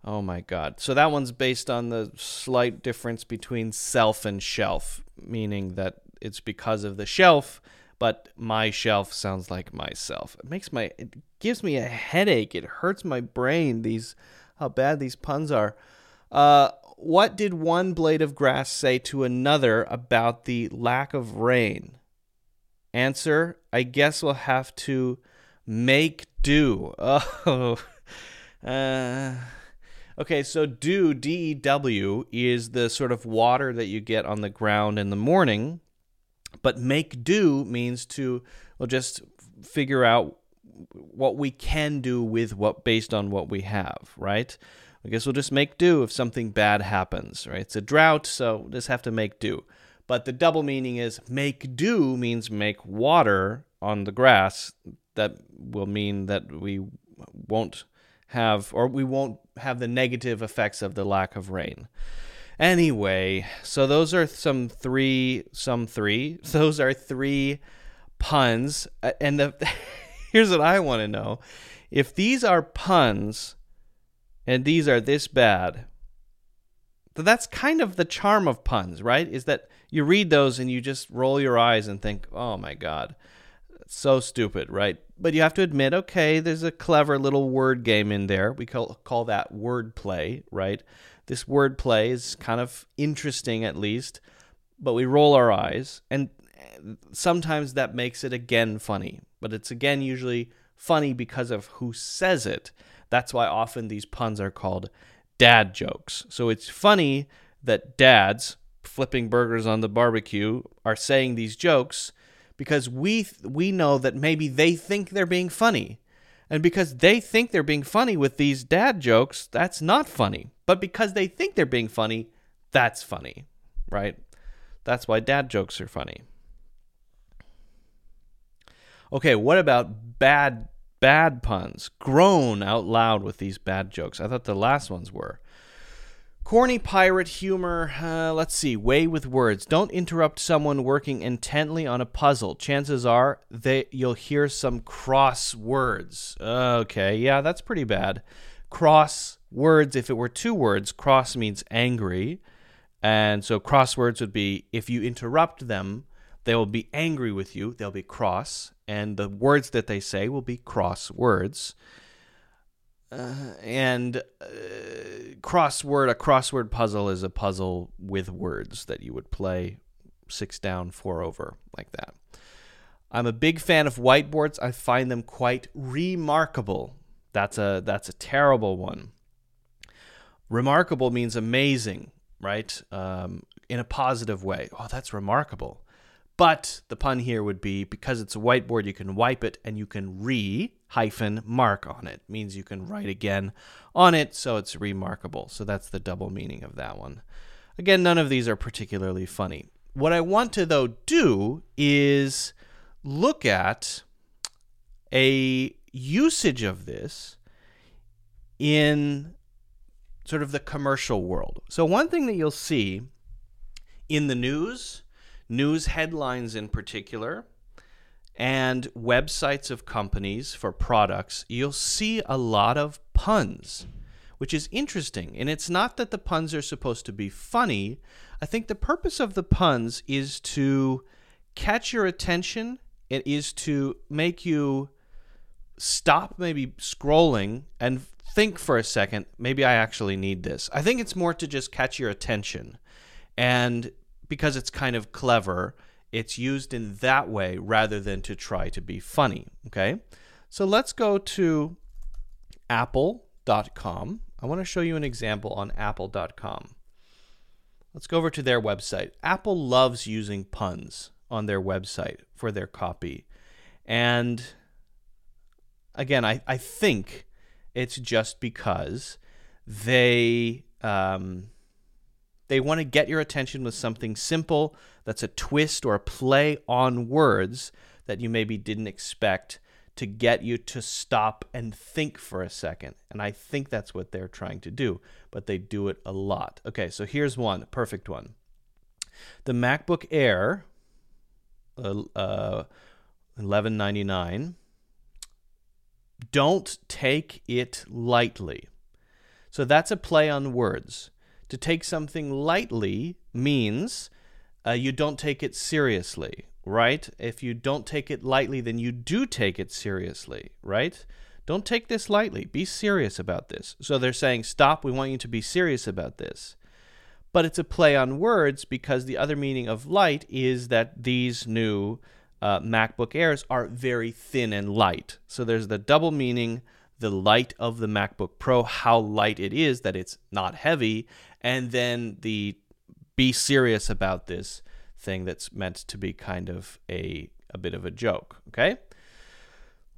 Oh my god. So that one's based on the slight difference between self and shelf, meaning that it's because of the shelf, but my shelf sounds like myself. It makes my it gives me a headache. It hurts my brain these how bad these puns are. Uh what did one blade of grass say to another about the lack of rain? Answer I guess we'll have to make do. <laughs> Oh. Uh, okay, so dew, D E W, is the sort of water that you get on the ground in the morning. But make do means to, well, just figure out what we can do with what based on what we have, right? I guess we'll just make do if something bad happens, right? It's a drought, so we'll just have to make do. But the double meaning is make do means make water on the grass. That will mean that we won't have, or we won't have the negative effects of the lack of rain. Anyway, so those are some three, some three. <laughs> Those are three puns. Uh, and the, <laughs> here's what I want to know: if these are puns, and these are this bad, that's kind of the charm of puns, right? Is that you read those and you just roll your eyes and think, "Oh my god." so stupid, right? But you have to admit, okay, there's a clever little word game in there. We call call that word play, right? This word play is kind of interesting at least, but we roll our eyes and sometimes that makes it again funny. But it's again usually funny because of who says it. That's why often these puns are called dad jokes. So it's funny that dads flipping burgers on the barbecue are saying these jokes because we we know that maybe they think they're being funny. And because they think they're being funny with these dad jokes, that's not funny. But because they think they're being funny, that's funny, right? That's why dad jokes are funny. Okay, what about bad bad puns? Groan out loud with these bad jokes. I thought the last ones were. Corny pirate humor. Uh, let's see. Way with words. Don't interrupt someone working intently on a puzzle. Chances are they you'll hear some cross words. Okay, yeah, that's pretty bad. Cross words. If it were two words, cross means angry, and so cross words would be if you interrupt them, they will be angry with you. They'll be cross, and the words that they say will be cross words. Uh, and uh, crossword, a crossword puzzle is a puzzle with words that you would play six down, four over, like that. I'm a big fan of whiteboards. I find them quite remarkable. That's a that's a terrible one. Remarkable means amazing, right? Um, in a positive way. Oh, that's remarkable. But the pun here would be because it's a whiteboard, you can wipe it and you can re hyphen mark on it. Means you can write again on it, so it's remarkable. So that's the double meaning of that one. Again, none of these are particularly funny. What I want to, though, do is look at a usage of this in sort of the commercial world. So, one thing that you'll see in the news news headlines in particular, and websites of companies for products, you'll see a lot of puns, which is interesting. And it's not that the puns are supposed to be funny. I think the purpose of the puns is to catch your attention, it is to make you stop maybe scrolling and think for a second, maybe I actually need this. I think it's more to just catch your attention. And because it's kind of clever, it's used in that way rather than to try to be funny. Okay, so let's go to apple.com. I want to show you an example on apple.com. Let's go over to their website. Apple loves using puns on their website for their copy. And again, I, I think it's just because they um, they want to get your attention with something simple that's a twist or a play on words that you maybe didn't expect to get you to stop and think for a second. And I think that's what they're trying to do, but they do it a lot. Okay, so here's one, perfect one. The MacBook Air, uh, uh, 1199. Don't take it lightly. So that's a play on words. To take something lightly means uh, you don't take it seriously, right? If you don't take it lightly, then you do take it seriously, right? Don't take this lightly. Be serious about this. So they're saying, stop, we want you to be serious about this. But it's a play on words because the other meaning of light is that these new uh, MacBook Airs are very thin and light. So there's the double meaning the light of the MacBook Pro, how light it is, that it's not heavy, and then the be serious about this thing that's meant to be kind of a a bit of a joke, okay?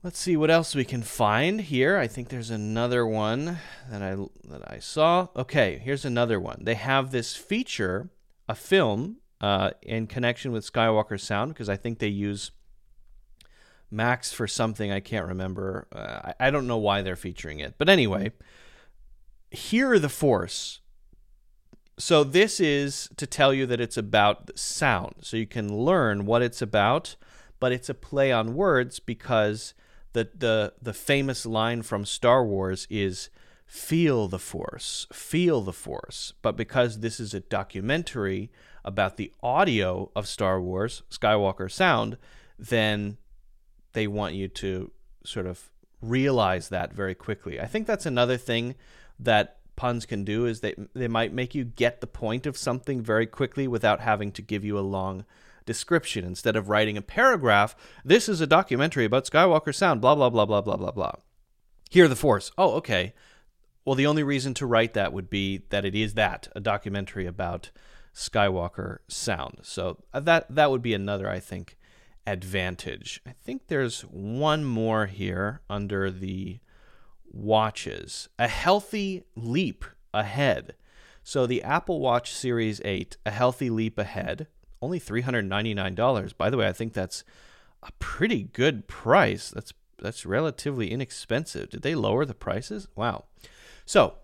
Let's see what else we can find here. I think there's another one that I that I saw. Okay, here's another one. They have this feature, a film, uh, in connection with Skywalker Sound because I think they use Max for something I can't remember. Uh, I, I don't know why they're featuring it, but anyway, hear the Force. So this is to tell you that it's about sound, so you can learn what it's about. But it's a play on words because the the the famous line from Star Wars is feel the force feel the force but because this is a documentary about the audio of Star Wars Skywalker sound then they want you to sort of realize that very quickly i think that's another thing that puns can do is they they might make you get the point of something very quickly without having to give you a long description instead of writing a paragraph. This is a documentary about Skywalker Sound, blah, blah, blah, blah, blah, blah, blah. Hear the Force. Oh, okay. Well, the only reason to write that would be that it is that, a documentary about Skywalker Sound. So uh, that that would be another, I think, advantage. I think there's one more here under the watches. A healthy leap ahead. So the Apple Watch Series 8, a healthy leap ahead, only $399. By the way, I think that's a pretty good price. That's that's relatively inexpensive. Did they lower the prices? Wow. So,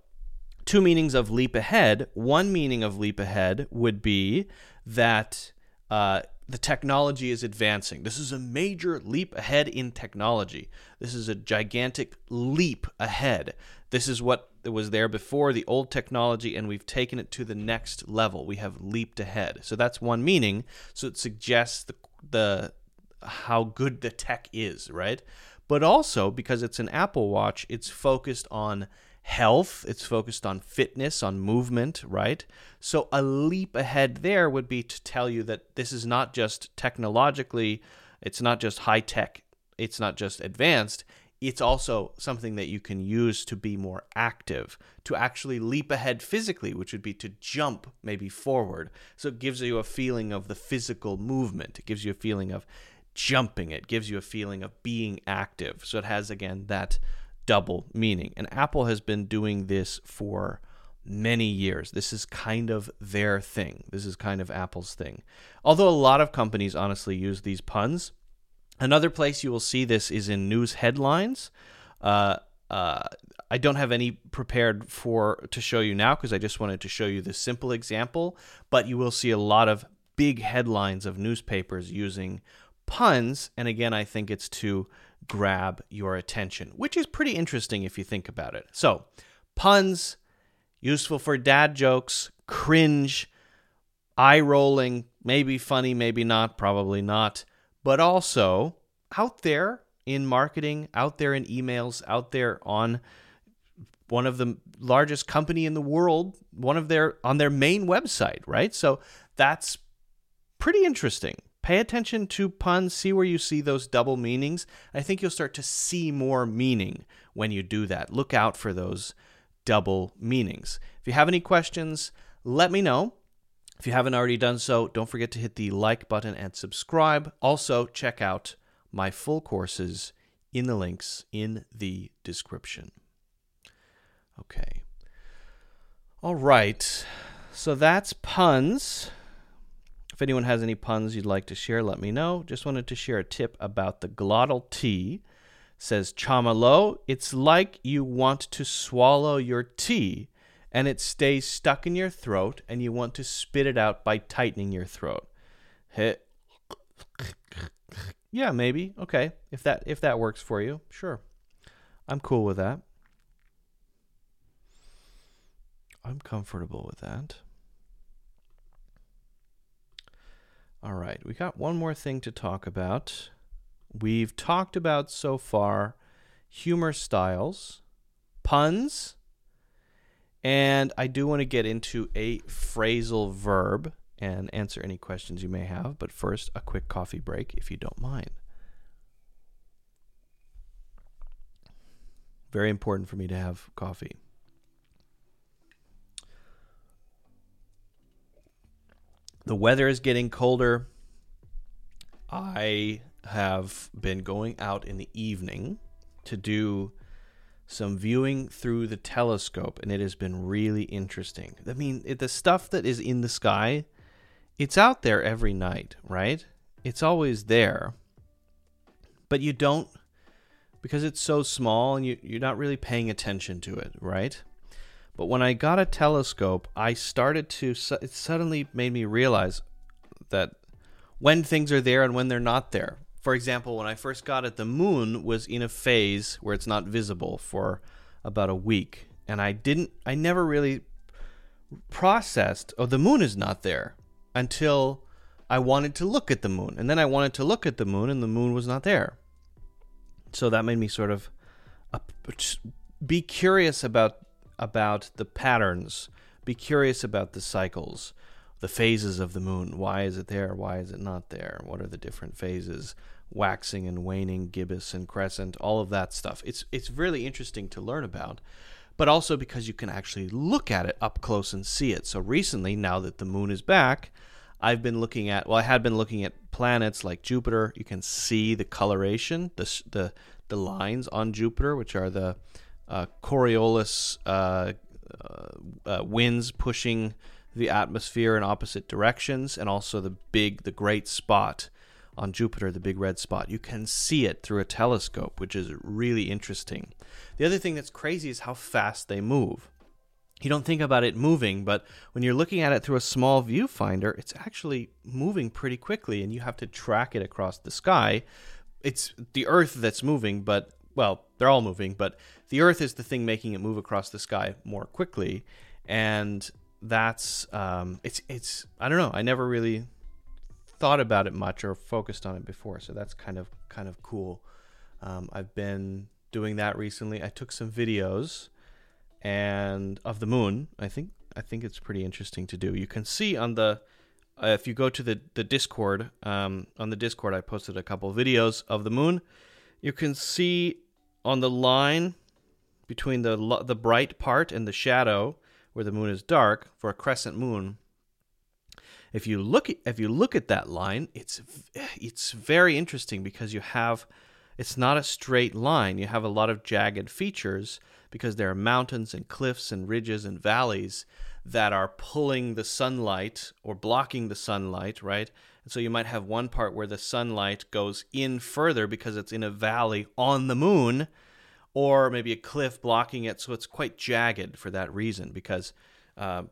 two meanings of leap ahead. One meaning of leap ahead would be that uh, the technology is advancing. This is a major leap ahead in technology. This is a gigantic leap ahead. This is what was there before, the old technology, and we've taken it to the next level. We have leaped ahead. So that's one meaning. So it suggests the, the how good the tech is, right? But also because it's an Apple Watch, it's focused on health, it's focused on fitness, on movement, right? So a leap ahead there would be to tell you that this is not just technologically, it's not just high tech, it's not just advanced, it's also something that you can use to be more active, to actually leap ahead physically, which would be to jump maybe forward. So it gives you a feeling of the physical movement. It gives you a feeling of jumping. It gives you a feeling of being active. So it has, again, that double meaning. And Apple has been doing this for many years. This is kind of their thing. This is kind of Apple's thing. Although a lot of companies honestly use these puns Another place you will see this is in news headlines. Uh, uh, I don't have any prepared for to show you now because I just wanted to show you this simple example. But you will see a lot of big headlines of newspapers using puns, and again, I think it's to grab your attention, which is pretty interesting if you think about it. So, puns useful for dad jokes, cringe, eye rolling, maybe funny, maybe not, probably not but also out there in marketing, out there in emails, out there on one of the largest company in the world, one of their on their main website, right? So that's pretty interesting. Pay attention to puns, see where you see those double meanings. I think you'll start to see more meaning when you do that. Look out for those double meanings. If you have any questions, let me know. If you haven't already done so, don't forget to hit the like button and subscribe. Also, check out my full courses in the links in the description. Okay. All right. So that's puns. If anyone has any puns you'd like to share, let me know. Just wanted to share a tip about the glottal T. Says Chamalo, it's like you want to swallow your tea and it stays stuck in your throat and you want to spit it out by tightening your throat. Yeah, maybe. Okay. If that if that works for you, sure. I'm cool with that. I'm comfortable with that. All right, we got one more thing to talk about. We've talked about so far humor styles, puns, and I do want to get into a phrasal verb and answer any questions you may have. But first, a quick coffee break, if you don't mind. Very important for me to have coffee. The weather is getting colder. I have been going out in the evening to do some viewing through the telescope, and it has been really interesting. I mean, it, the stuff that is in the sky, it's out there every night, right? It's always there. But you don't, because it's so small and you, you're not really paying attention to it, right? But when I got a telescope, I started to, it suddenly made me realize that when things are there and when they're not there. For example, when I first got it, the moon was in a phase where it's not visible for about a week. And I didn't, I never really processed, oh, the moon is not there until I wanted to look at the moon. And then I wanted to look at the moon and the moon was not there. So that made me sort of be curious about about the patterns, be curious about the cycles, the phases of the moon. Why is it there? Why is it not there? What are the different phases? Waxing and waning, gibbous and crescent, all of that stuff. It's it's really interesting to learn about, but also because you can actually look at it up close and see it. So recently, now that the moon is back, I've been looking at well, I had been looking at planets like Jupiter. You can see the coloration, the the the lines on Jupiter, which are the uh, Coriolis uh, uh, uh winds pushing the atmosphere in opposite directions, and also the big, the great spot on Jupiter, the big red spot. You can see it through a telescope, which is really interesting. The other thing that's crazy is how fast they move. You don't think about it moving, but when you're looking at it through a small viewfinder, it's actually moving pretty quickly, and you have to track it across the sky. It's the Earth that's moving, but well, they're all moving, but the Earth is the thing making it move across the sky more quickly, and that's um, it's it's I don't know. I never really thought about it much or focused on it before, so that's kind of kind of cool. Um, I've been doing that recently. I took some videos and of the moon. I think I think it's pretty interesting to do. You can see on the uh, if you go to the the Discord um, on the Discord, I posted a couple videos of the moon. You can see on the line between the the bright part and the shadow where the moon is dark for a crescent moon. If you look if you look at that line it's it's very interesting because you have it's not a straight line. You have a lot of jagged features because there are mountains and cliffs and ridges and valleys that are pulling the sunlight or blocking the sunlight right and so you might have one part where the sunlight goes in further because it's in a valley on the moon or maybe a cliff blocking it, so it's quite jagged for that reason. Because, uh,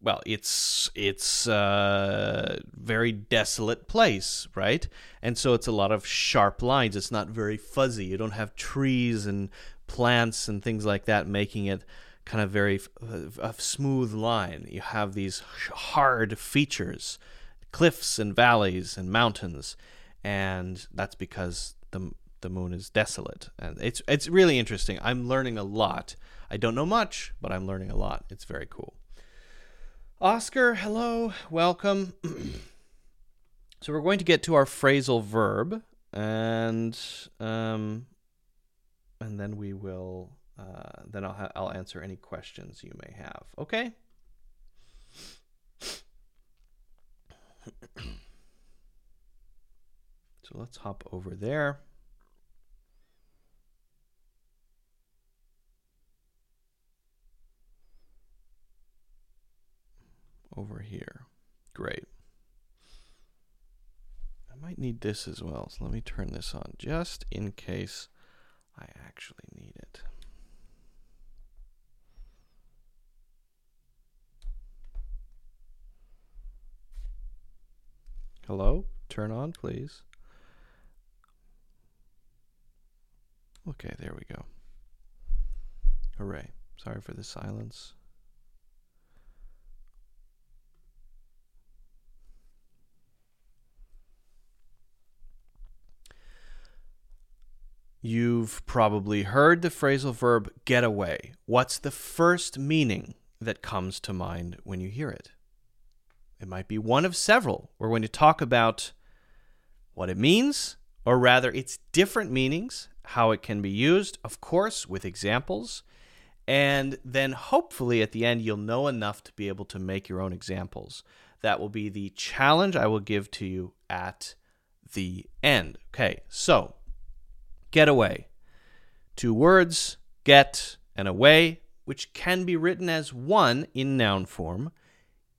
well, it's it's a uh, very desolate place, right? And so it's a lot of sharp lines. It's not very fuzzy. You don't have trees and plants and things like that making it kind of very a smooth line. You have these hard features, cliffs and valleys and mountains, and that's because the the moon is desolate, and it's it's really interesting. I'm learning a lot. I don't know much, but I'm learning a lot. It's very cool. Oscar, hello, welcome. <clears throat> so we're going to get to our phrasal verb, and um, and then we will uh, then I'll ha- I'll answer any questions you may have. Okay. So let's hop over there. over here. Great. I might need this as well, so let me turn this on just in case I actually need it. Hello? Turn on, please. Okay, there we go. Hooray. Sorry for the silence. You've probably heard the phrasal verb get away. What's the first meaning that comes to mind when you hear it? It might be one of several. We're going to talk about what it means, or rather, its different meanings, how it can be used, of course, with examples. And then hopefully at the end, you'll know enough to be able to make your own examples. That will be the challenge I will give to you at the end. Okay, so get away. Two words, get and away, which can be written as one in noun form,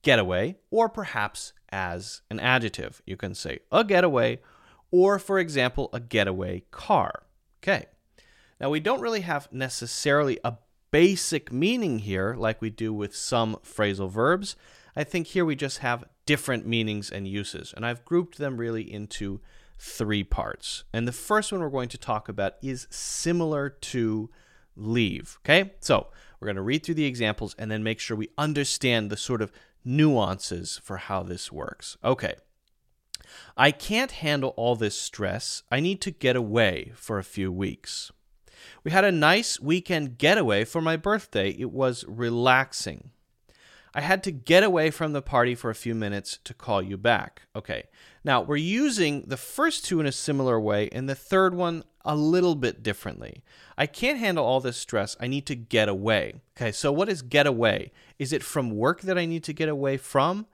getaway, or perhaps as an adjective. You can say a getaway, or for example, a getaway car. Okay. Now, we don't really have necessarily a basic meaning here like we do with some phrasal verbs. I think here we just have different meanings and uses, and I've grouped them really into three parts. And the first one we're going to talk about is similar to leave. Okay, so we're going to read through the examples and then make sure we understand the sort of nuances for how this works. Okay. I can't handle all this stress. I need to get away for a few weeks. We had a nice weekend getaway for my birthday. It was relaxing. I had to get away from the party for a few minutes to call you back. Okay. Now, we're using the first two in a similar way and the third one a little bit differently. I can't handle all this stress. I need to get away. Okay. So, what is get away? Is it from work that I need to get away from?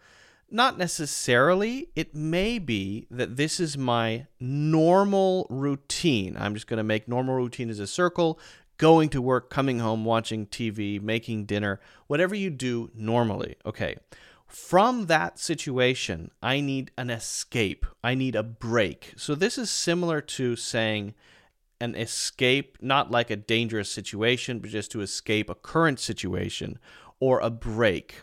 Not necessarily. It may be that this is my normal routine. I'm just going to make normal routine as a circle going to work, coming home, watching TV, making dinner, whatever you do normally. Okay. From that situation, I need an escape. I need a break. So this is similar to saying an escape, not like a dangerous situation, but just to escape a current situation or a break.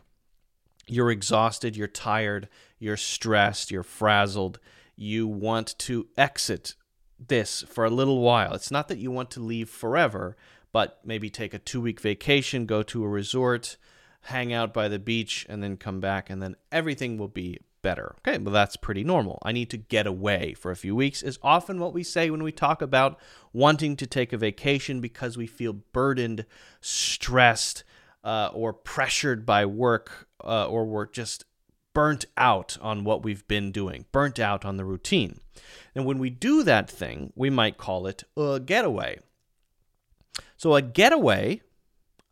You're exhausted, you're tired, you're stressed, you're frazzled. You want to exit this for a little while. It's not that you want to leave forever, but maybe take a two week vacation, go to a resort, hang out by the beach, and then come back, and then everything will be better. Okay, well, that's pretty normal. I need to get away for a few weeks, is often what we say when we talk about wanting to take a vacation because we feel burdened, stressed, uh, or pressured by work, uh, or we're just burnt out on what we've been doing, burnt out on the routine. And when we do that thing, we might call it a getaway. So a getaway,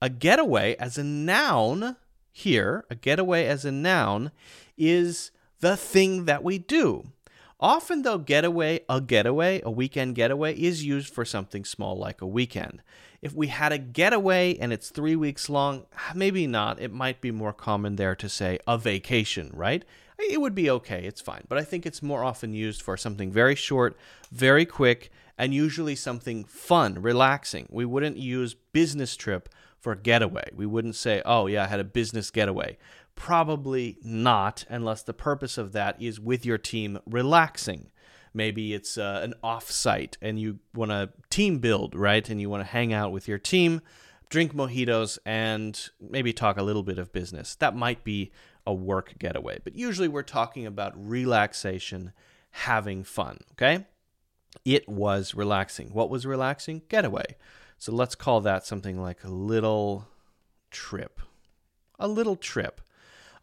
a getaway as a noun here, a getaway as a noun is the thing that we do. Often, though, getaway, a getaway, a weekend getaway, is used for something small like a weekend. If we had a getaway and it's three weeks long, maybe not. It might be more common there to say a vacation, right? It would be okay, it's fine. But I think it's more often used for something very short, very quick, and usually something fun, relaxing. We wouldn't use business trip for getaway. We wouldn't say, oh, yeah, I had a business getaway. Probably not, unless the purpose of that is with your team relaxing. Maybe it's uh, an off-site and you want to team build, right? And you want to hang out with your team, drink mojitos, and maybe talk a little bit of business. That might be a work getaway. But usually we're talking about relaxation, having fun, okay? It was relaxing. What was relaxing? Getaway. So let's call that something like a little trip. A little trip.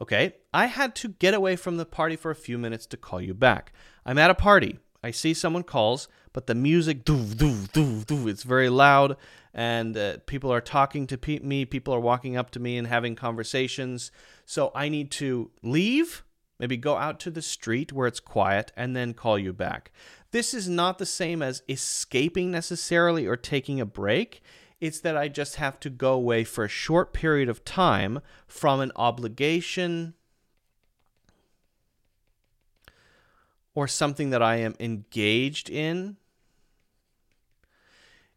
Okay, I had to get away from the party for a few minutes to call you back. I'm at a party. I see someone calls, but the music, doo, doo, doo, doo, it's very loud, and uh, people are talking to pe- me. People are walking up to me and having conversations. So I need to leave, maybe go out to the street where it's quiet, and then call you back. This is not the same as escaping necessarily or taking a break. It's that I just have to go away for a short period of time from an obligation or something that I am engaged in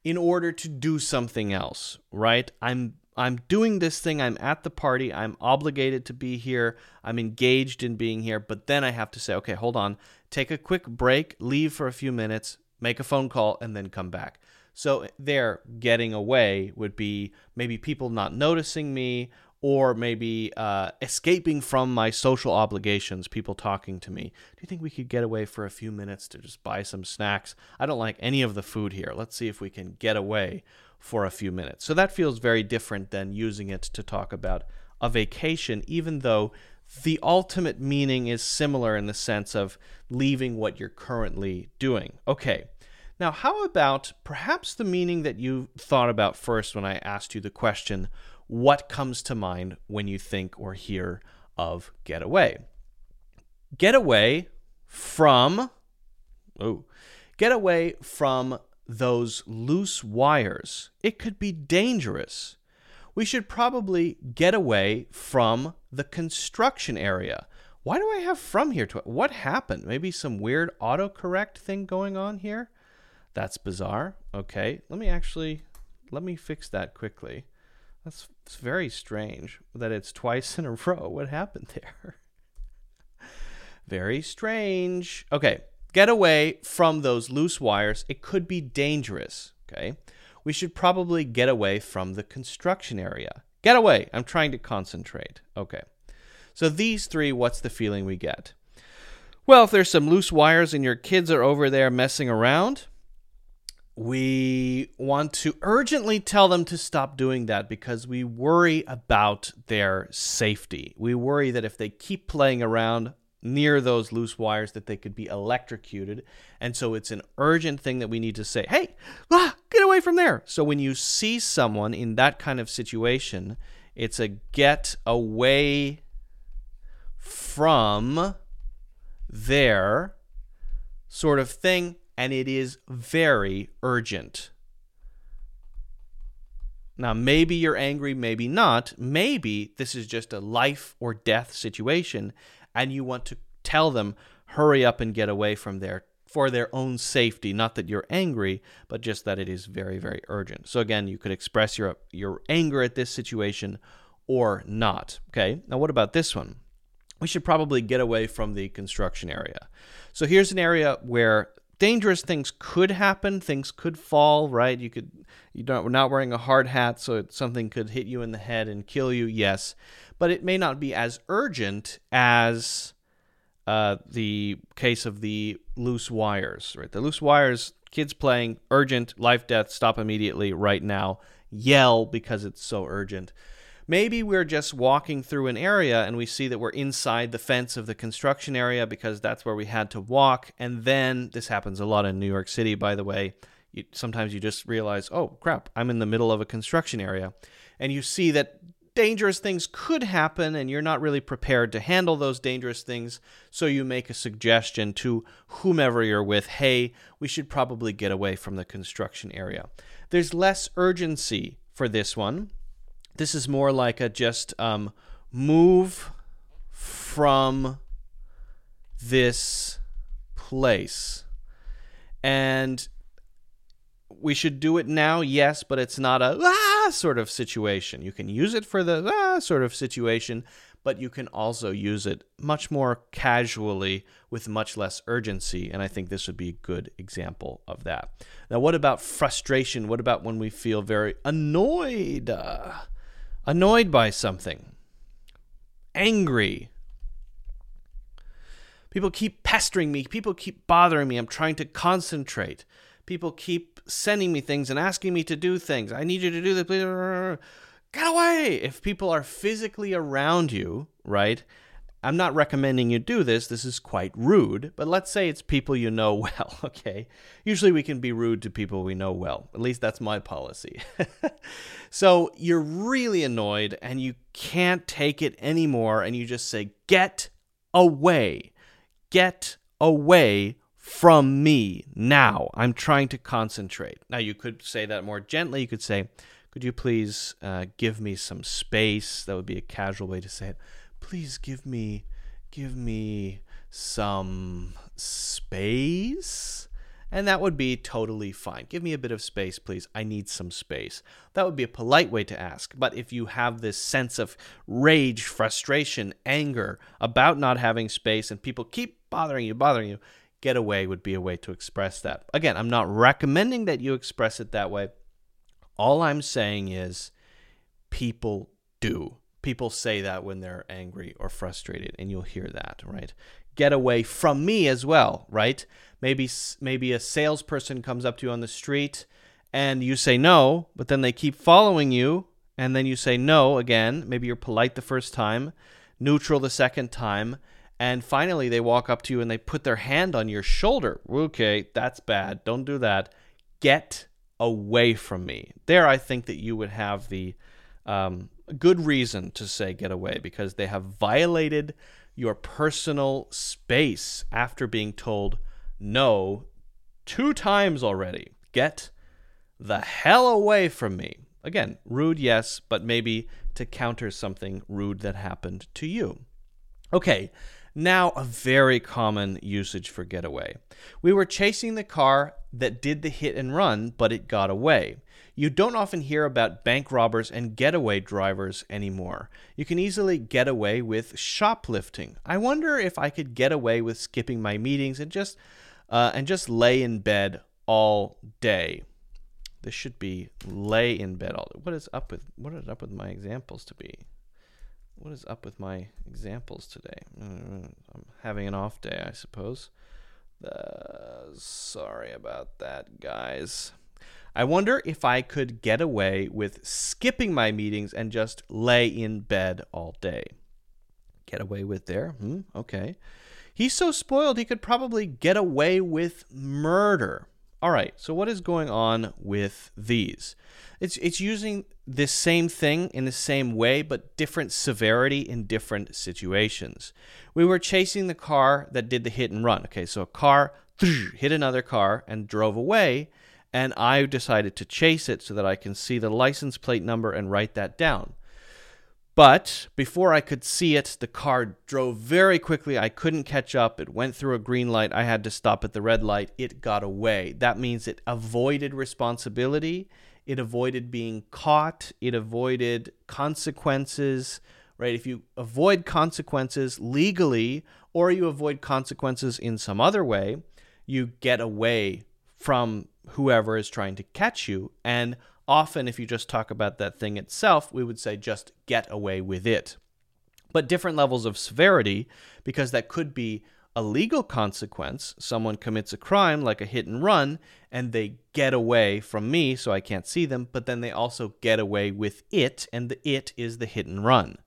in order to do something else, right? I'm I'm doing this thing, I'm at the party, I'm obligated to be here, I'm engaged in being here, but then I have to say, okay, hold on, take a quick break, leave for a few minutes, make a phone call, and then come back. So, there, getting away would be maybe people not noticing me or maybe uh, escaping from my social obligations, people talking to me. Do you think we could get away for a few minutes to just buy some snacks? I don't like any of the food here. Let's see if we can get away for a few minutes. So that feels very different than using it to talk about a vacation, even though the ultimate meaning is similar in the sense of leaving what you're currently doing. Okay. Now, how about perhaps the meaning that you thought about first when I asked you the question, what comes to mind when you think or hear of getaway? Getaway from Oh, get away from those loose wires. It could be dangerous. We should probably get away from the construction area. Why do I have from here to what happened? Maybe some weird autocorrect thing going on here? That's bizarre. Okay, let me actually let me fix that quickly. That's it's very strange that it's twice in a <laughs> row. What happened there? <laughs> very strange. Okay, get away from those loose wires. It could be dangerous. Okay, we should probably get away from the construction area. Get away. I'm trying to concentrate. Okay. So these three, what's the feeling we get? Well, if there's some loose wires and your kids are over there messing around, we want to urgently tell them to stop doing that because we worry about their safety. We worry that if they keep playing around near those loose wires that they could be electrocuted. And so it's an urgent thing that we need to say, "Hey, ah, get away from there." So when you see someone in that kind of situation, it's a get away from there sort of thing and it is very urgent. Now, maybe you're angry, maybe not. Maybe this is just a life or death situation, and you want to tell them, hurry up and get away from there for their own safety. Not that you're angry, but just that it is very, very urgent. So, again, you could express your, your anger at this situation or not. Okay, now what about this one? We should probably get away from the construction area. So, here's an area where dangerous things could happen. Things could fall, right? You could you don't we're not wearing a hard hat, so it, something could hit you in the head and kill you. Yes, but it may not be as urgent as uh, the case of the loose wires. Right, the loose wires. Kids playing urgent, life death, stop immediately, right now. Yell because it's so urgent. Maybe we're just walking through an area and we see that we're inside the fence of the construction area because that's where we had to walk. And then this happens a lot in New York City, by the way. You, sometimes you just realize, oh crap, I'm in the middle of a construction area. And you see that dangerous things could happen and you're not really prepared to handle those dangerous things. So you make a suggestion to whomever you're with hey, we should probably get away from the construction area. There's less urgency for this one this is more like a just um, move from this place. And we should do it now, yes, but it's not a ah sort of situation. You can use it for the ah sort of situation, but you can also use it much more casually with much less urgency. And I think this would be a good example of that. Now, what about frustration? What about when we feel very annoyed? Uh, annoyed by something, angry. People keep pestering me. People keep bothering me. I'm trying to concentrate. People keep sending me things and asking me to do things. I need you to do this. Get away. If people are physically around you, right? I'm not recommending you do this. This is quite rude, but let's say it's people you know <laughs> well, okay? Usually we can be rude to people we know well. At least that's my policy. <laughs> so you're really annoyed and you can't take it anymore, and you just say, Get away. Get away from me now. I'm trying to concentrate. Now, you could say that more gently. You could say, Could you please uh, give me some space? That would be a casual way to say it please give me give me some space and that would be totally fine. Give me a bit of space, please. I need some space. That would be a polite way to ask. But if you have this sense of rage, frustration, anger about not having space and people keep bothering you, bothering you, get away would be a way to express that. Again, I'm not recommending that you express it that way. All I'm saying is people do people say that when they're angry or frustrated and you'll hear that right? Get away from me as well right? Maybe maybe a salesperson comes up to you on the street and you say no but then they keep following you and then you say no again. Maybe you're polite the first time neutral the second time and finally they walk up to you and they put their hand on your shoulder. Okay that's bad. Don't do that. Get away from me. There i think that you would have the um, good reason to say get away because they have violated your personal space after being told no two times already. Get the hell away from me. Again, rude, yes, but maybe to counter something rude that happened to you. Okay, now a very common usage for getaway. We were chasing the car that did the hit and run, but it got away. You don't often hear about bank robbers and getaway drivers anymore. You can easily get away with shoplifting. I wonder if I could get away with skipping my meetings and just uh, and just lay in bed all day. This should be lay in bed all. Day. What is up with what is up with my examples to be? What is up with my examples today? I'm having an off day, I suppose. Uh, sorry about that, guys. I wonder if I could get away with skipping my meetings and just lay in bed all day. Get away with there? Hmm, okay. He's so spoiled he could probably get away with murder. All right, so what is going on with these? It's it's using this same thing in the same way but different severity in different situations. We were chasing the car that did the hit and run. Okay, so a car hit another car and drove away and I decided to chase it so that I can see the license plate number and write that down. But before I could see it, the car drove very quickly. I couldn't catch up. It went through a green light. I had to stop at the red light. It got away. That means it avoided responsibility. It avoided being caught. It avoided consequences, right? If you avoid consequences legally or you avoid consequences in some other way, you get away from whoever is trying to catch you. And often, if you just talk about that thing itself, we would say just get away with it. But different levels of severity, because that could be a legal consequence. Someone commits a crime like a hit and run, and they get away from me, so I can't see them, but then they also get away with it, and the it is the hit and run.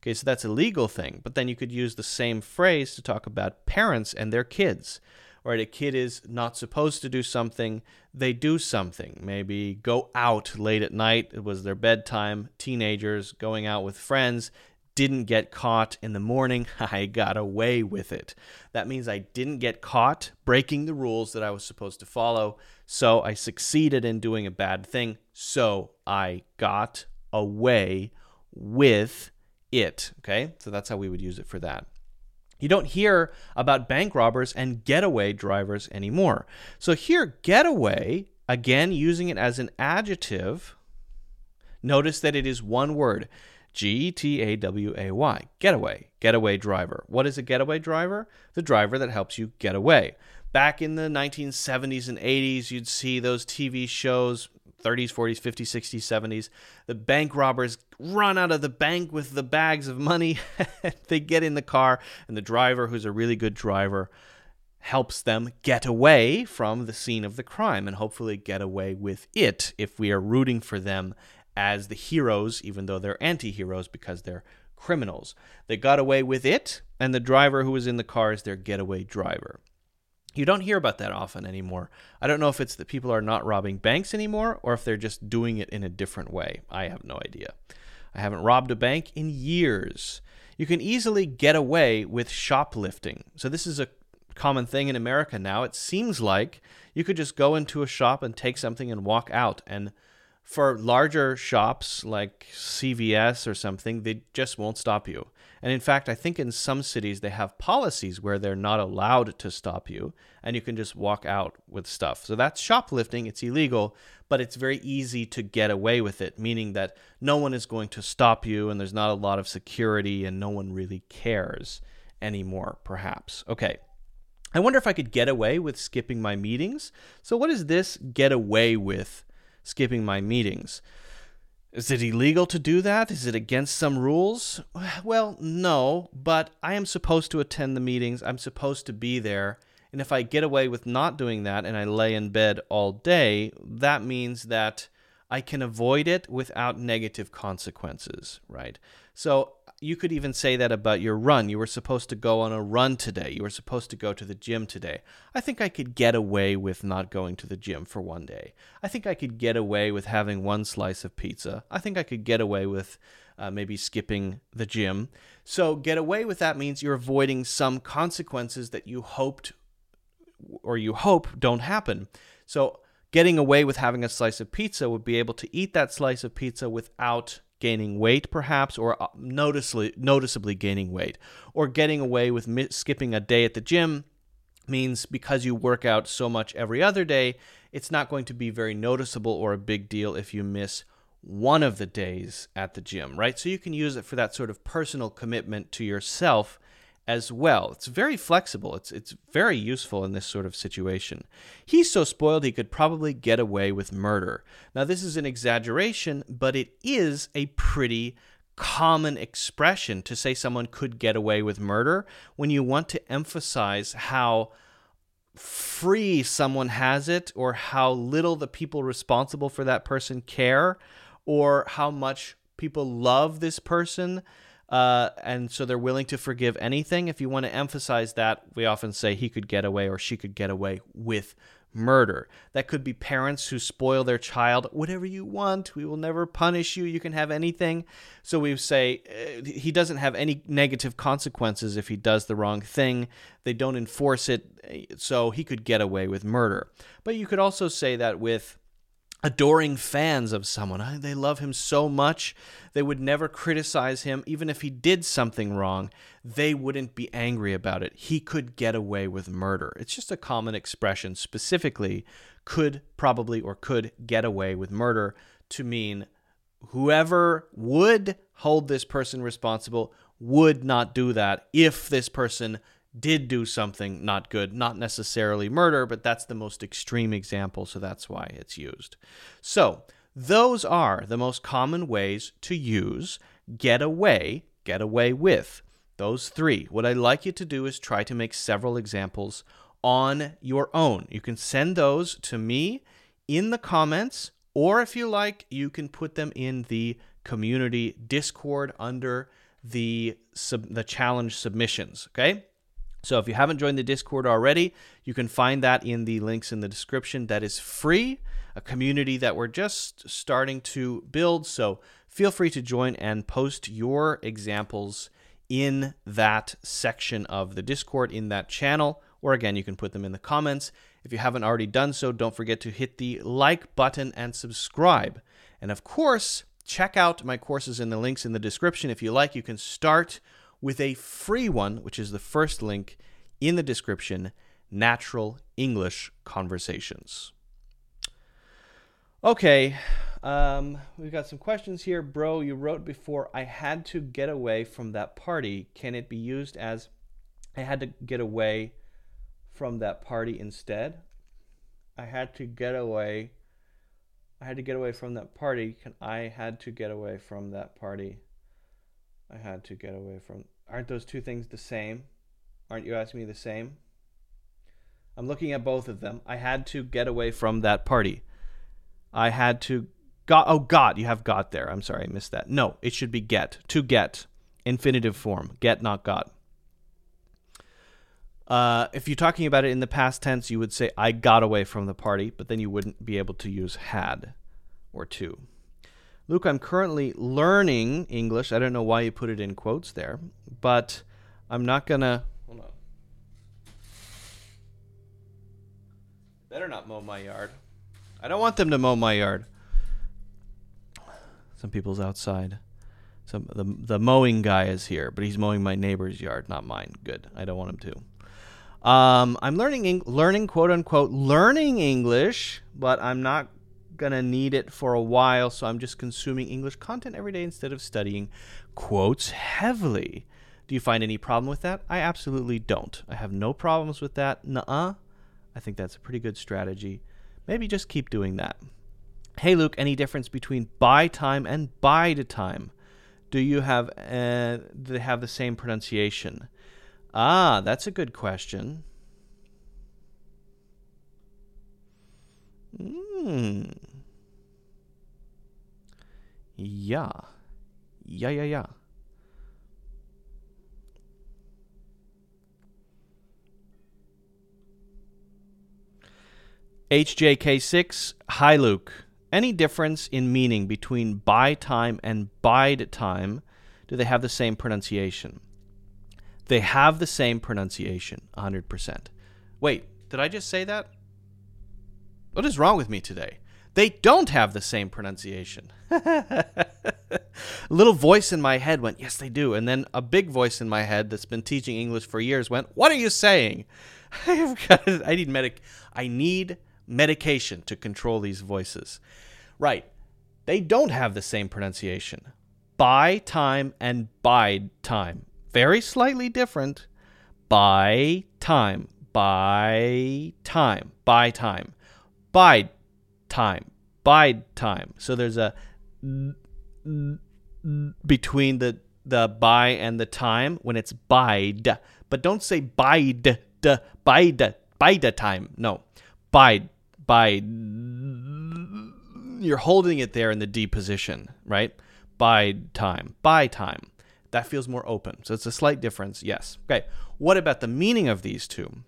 Okay, so that's a legal thing. But then you could use the same phrase to talk about parents and their kids right? A kid is not supposed to do something, they do something. Maybe go out late at night, it was their bedtime, teenagers going out with friends, didn't get caught in the morning, <laughs> I got away with it. That means I didn't get caught breaking the rules that I was supposed to follow, so I succeeded in doing a bad thing, so I got away with it. Okay, so that's how we would use it for that. You don't hear about bank robbers and getaway drivers anymore. So here, getaway, again, using it as an adjective, notice that it is one word G T A W A Y, getaway, getaway driver. What is a getaway driver? The driver that helps you get away. Back in the 1970s and 80s, you'd see those TV shows, 30s, 40s, 50s, 60s, 70s. The bank robbers run out of the bank with the bags of money. <laughs> they get in the car, and the driver, who's a really good driver, helps them get away from the scene of the crime and hopefully get away with it if we are rooting for them as the heroes, even though they're anti heroes because they're criminals. They got away with it, and the driver who was in the car is their getaway driver. You don't hear about that often anymore. I don't know if it's that people are not robbing banks anymore or if they're just doing it in a different way. I have no idea. I haven't robbed a bank in years. You can easily get away with shoplifting. So, this is a common thing in America now. It seems like you could just go into a shop and take something and walk out. And for larger shops like CVS or something, they just won't stop you. And in fact, I think in some cities they have policies where they're not allowed to stop you and you can just walk out with stuff. So that's shoplifting, it's illegal, but it's very easy to get away with it, meaning that no one is going to stop you and there's not a lot of security and no one really cares anymore, perhaps. Okay. I wonder if I could get away with skipping my meetings. So, what is this get away with skipping my meetings? Is it illegal to do that? Is it against some rules? Well, no, but I am supposed to attend the meetings. I'm supposed to be there. And if I get away with not doing that and I lay in bed all day, that means that I can avoid it without negative consequences, right? So you could even say that about your run. You were supposed to go on a run today. You were supposed to go to the gym today. I think I could get away with not going to the gym for one day. I think I could get away with having one slice of pizza. I think I could get away with uh, maybe skipping the gym. So, get away with that means you're avoiding some consequences that you hoped or you hope don't happen. So, getting away with having a slice of pizza would be able to eat that slice of pizza without gaining weight perhaps or uh, noticeably noticeably gaining weight. Or getting away with mi- skipping a day at the gym means because you work out so much every other day it's not going to be very noticeable or a big deal if you miss one of the days at the gym right? So you can use it for that sort of personal commitment to yourself as well. It's very flexible. It's it's very useful in this sort of situation. He's so spoiled he could probably get away with murder. Now this is an exaggeration, but it is a pretty common expression to say someone could get away with murder when you want to emphasize how free someone has it or how little the people responsible for that person care or how much people love this person uh, and so they're willing to forgive anything. If you want to emphasize that, we often say he could get away or she could get away with murder. That could be parents who spoil their child. Whatever you want, we will never punish you. You can have anything. So we say uh, he doesn't have any negative consequences if he does the wrong thing. They don't enforce it, so he could get away with murder. But you could also say that with adoring fans of someone. They love him so much, they would never criticize him. Even if he did something wrong, they wouldn't be angry about it. He could get away with murder. It's just a common expression, specifically, could probably or could get away with murder to mean whoever would hold this person responsible would not do that if this person did do something not good, not necessarily murder, but that's the most extreme example, so that's why it's used. So, those are the most common ways to use get away, get away with. Those three. What I'd like you to do is try to make several examples on your own. You can send those to me in the comments, or if you like, you can put them in the community Discord under the sub- the challenge submissions. Okay. So if you haven't joined the Discord already, you can find that in the links in the description. That is free, a community that we're just starting to build. So feel free to join and post your examples in that section of the Discord, in that channel, or again, you can put them in the comments. If you haven't already done so, don't forget to hit the like button and subscribe. And of course, check out my courses in the links in the description. If you like, you can start with a free one, which is the first link in the description Natural English Conversations. Okay, um, we've got some questions here. Bro, you wrote before, I had to get away from that party. Can it be used as I had to get away from that party instead? I had to get away. I had to get away from that party. Can I had to get away from that party? I had to get away from. Aren't those two things the same? Aren't you asking me the same? I'm looking at both of them. I had to get away from that party. I had to got oh got you have got there. I'm sorry, I missed that. No, it should be get. To get. Infinitive form. Get not got. Uh, if you're talking about it in the past tense, you would say I got away from the party, but then you wouldn't be able to use had or to. Luke, I'm currently learning English. I don't know why you put it in quotes there, but I'm not gonna. Hold on. Better not mow my yard. I don't want them to mow my yard. Some people's outside. Some the the mowing guy is here, but he's mowing my neighbor's yard, not mine. Good. I don't want him to. Um, I'm learning learning quote unquote learning English, but I'm not going to need it for a while, so I'm just consuming English content every day instead of studying quotes heavily. Do you find any problem with that? I absolutely don't. I have no problems with that. Nuh-uh. I think that's a pretty good strategy. Maybe just keep doing that. Hey Luke, any difference between buy time and bide time? Do you have uh, do they have the same pronunciation? Ah, that's a good question. Hmm. Ja. Ja, ja, ja. HJK6, hi Luke. Any difference in meaning between buy time and bide time? Do they have the same pronunciation? They have the same pronunciation, 100%. Wait, Did I just say that? What is wrong with me today? They don't have the same pronunciation. a <laughs> little voice in my head went, Yes, they do. And then a big voice in my head that's been teaching English for years went, What are you saying? <laughs> I need medic I need medication to control these voices. Right. They don't have the same pronunciation. By time and bide time. Very slightly different. By time. By time. By time. Bide time. Bide time. So there's a between the the by and the time when it's bide. But don't say bide the bide bide time. No. Bide bide you're holding it there in the D position, right? Bide time. By time. That feels more open. So it's a slight difference, yes. Okay. What about the meaning of these two?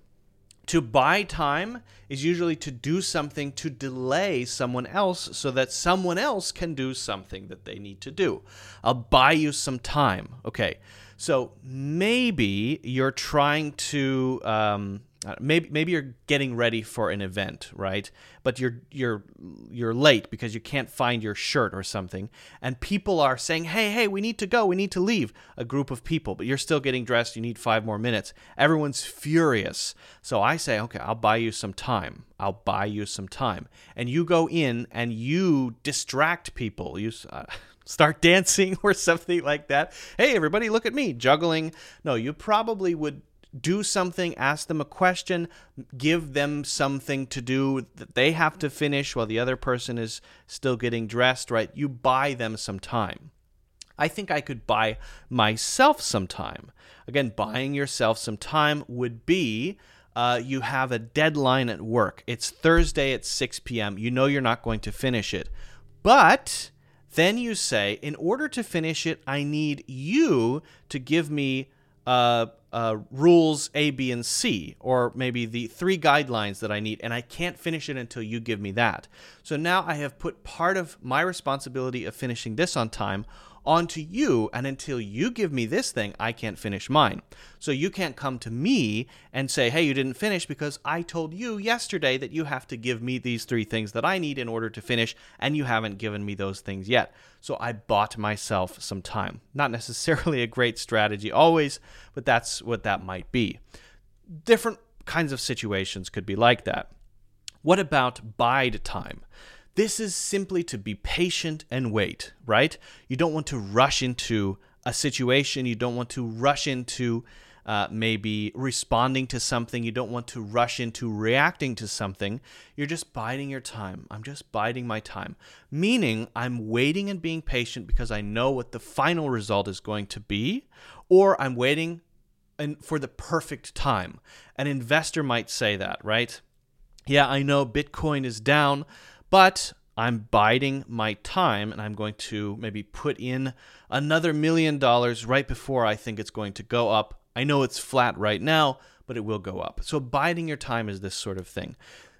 To buy time is usually to do something to delay someone else so that someone else can do something that they need to do. I'll buy you some time. Okay. So maybe you're trying to. Um, maybe maybe you're getting ready for an event, right? But you're you're you're late because you can't find your shirt or something, and people are saying, "Hey, hey, we need to go. We need to leave." A group of people, but you're still getting dressed. You need 5 more minutes. Everyone's furious. So I say, "Okay, I'll buy you some time. I'll buy you some time." And you go in and you distract people. You uh, <laughs> start dancing <laughs> or something like that. Hey, everybody, look at me juggling. No, you probably would do something, ask them a question, give them something to do that they have to finish while the other person is still getting dressed, right? You buy them some time. I think I could buy myself some time. Again, buying yourself some time would be uh, you have a deadline at work. It's Thursday at 6 p.m. You know you're not going to finish it. But then you say, in order to finish it, I need you to give me uh, uh, rules A, B, and C, or maybe the three guidelines that I need, and I can't finish it until you give me that. So now I have put part of my responsibility of finishing this on time onto you, and until you give me this thing, I can't finish mine. So you can't come to me and say, hey, you didn't finish because I told you yesterday that you have to give me these three things that I need in order to finish, and you haven't given me those things yet. So I bought myself some time. Not necessarily a great strategy always, but that's what that might be. Different kinds of situations could be like that. What about bide time? This is simply to be patient and wait, right? You don't want to rush into a situation. You don't want to rush into uh, maybe responding to something. You don't want to rush into reacting to something. You're just biding your time. I'm just biding my time. Meaning, I'm waiting and being patient because I know what the final result is going to be, or I'm waiting and for the perfect time. An investor might say that, right? Yeah, I know Bitcoin is down, but I'm biding my time and I'm going to maybe put in another million dollars right before I think it's going to go up. I know it's flat right now, but it will go up. So, biding your time is this sort of thing.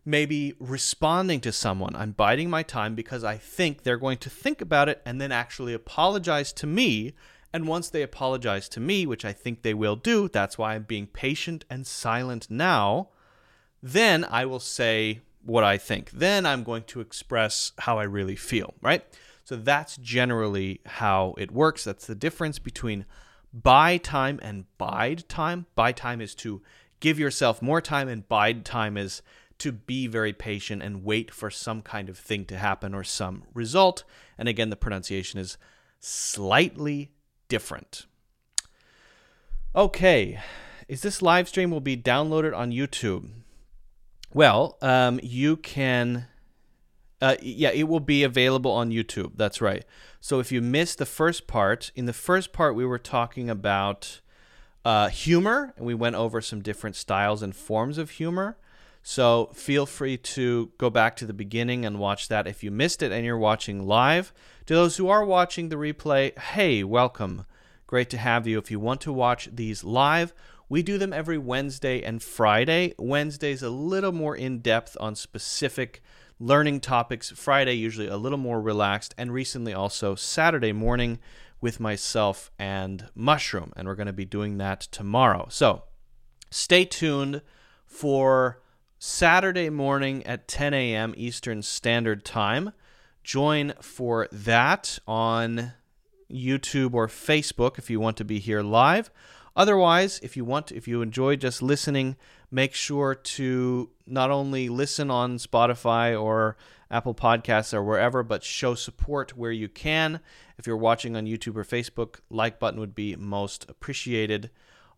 Maybe responding to someone. I'm biding my time because I think they're going to think about it and then actually apologize to me. And once they apologize to me, which I think they will do, that's why I'm being patient and silent now, then I will say, what I think. Then I'm going to express how I really feel, right? So that's generally how it works. That's the difference between buy time and bide time. Buy time is to give yourself more time, and bide time is to be very patient and wait for some kind of thing to happen or some result. And again, the pronunciation is slightly different. Okay, is this live stream will be downloaded on YouTube? Well, um, you can. Uh, yeah, it will be available on YouTube. That's right. So if you missed the first part, in the first part we were talking about uh, humor, and we went over some different styles and forms of humor. So feel free to go back to the beginning and watch that if you missed it and you're watching live. To those who are watching the replay, hey, welcome. Great to have you. If you want to watch these live, we do them every Wednesday and Friday. Wednesday's a little more in depth on specific learning topics. Friday, usually a little more relaxed. And recently, also Saturday morning with myself and Mushroom. And we're going to be doing that tomorrow. So stay tuned for Saturday morning at 10 a.m. Eastern Standard Time. Join for that on YouTube or Facebook if you want to be here live. Otherwise, if you want, if you enjoy just listening, make sure to not only listen on Spotify or Apple Podcasts or wherever, but show support where you can. If you're watching on YouTube or Facebook, like button would be most appreciated.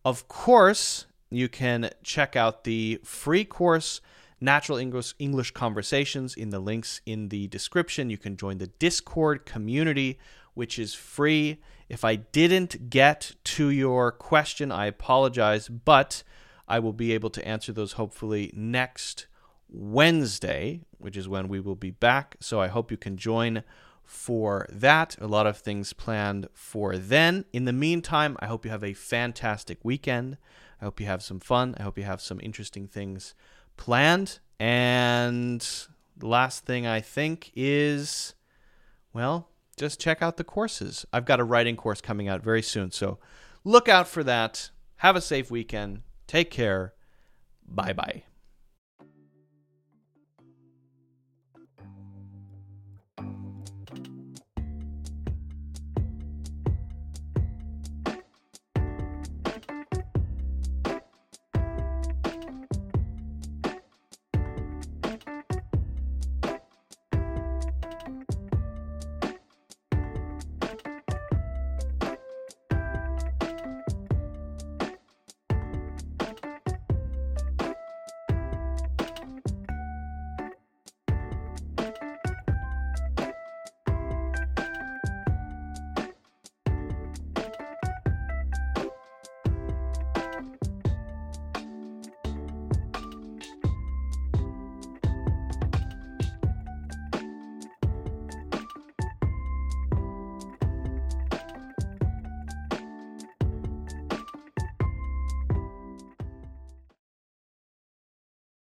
Of course, you can check out the free course Natural English English Conversations in the links in the description. You can join the Discord community which is free. If I didn't get to your question, I apologize, but I will be able to answer those hopefully next Wednesday, which is when we will be back. So I hope you can join for that. A lot of things planned for then. In the meantime, I hope you have a fantastic weekend. I hope you have some fun. I hope you have some interesting things planned. And the last thing I think is, well, just check out the courses. I've got a writing course coming out very soon. So look out for that. Have a safe weekend. Take care. Bye bye.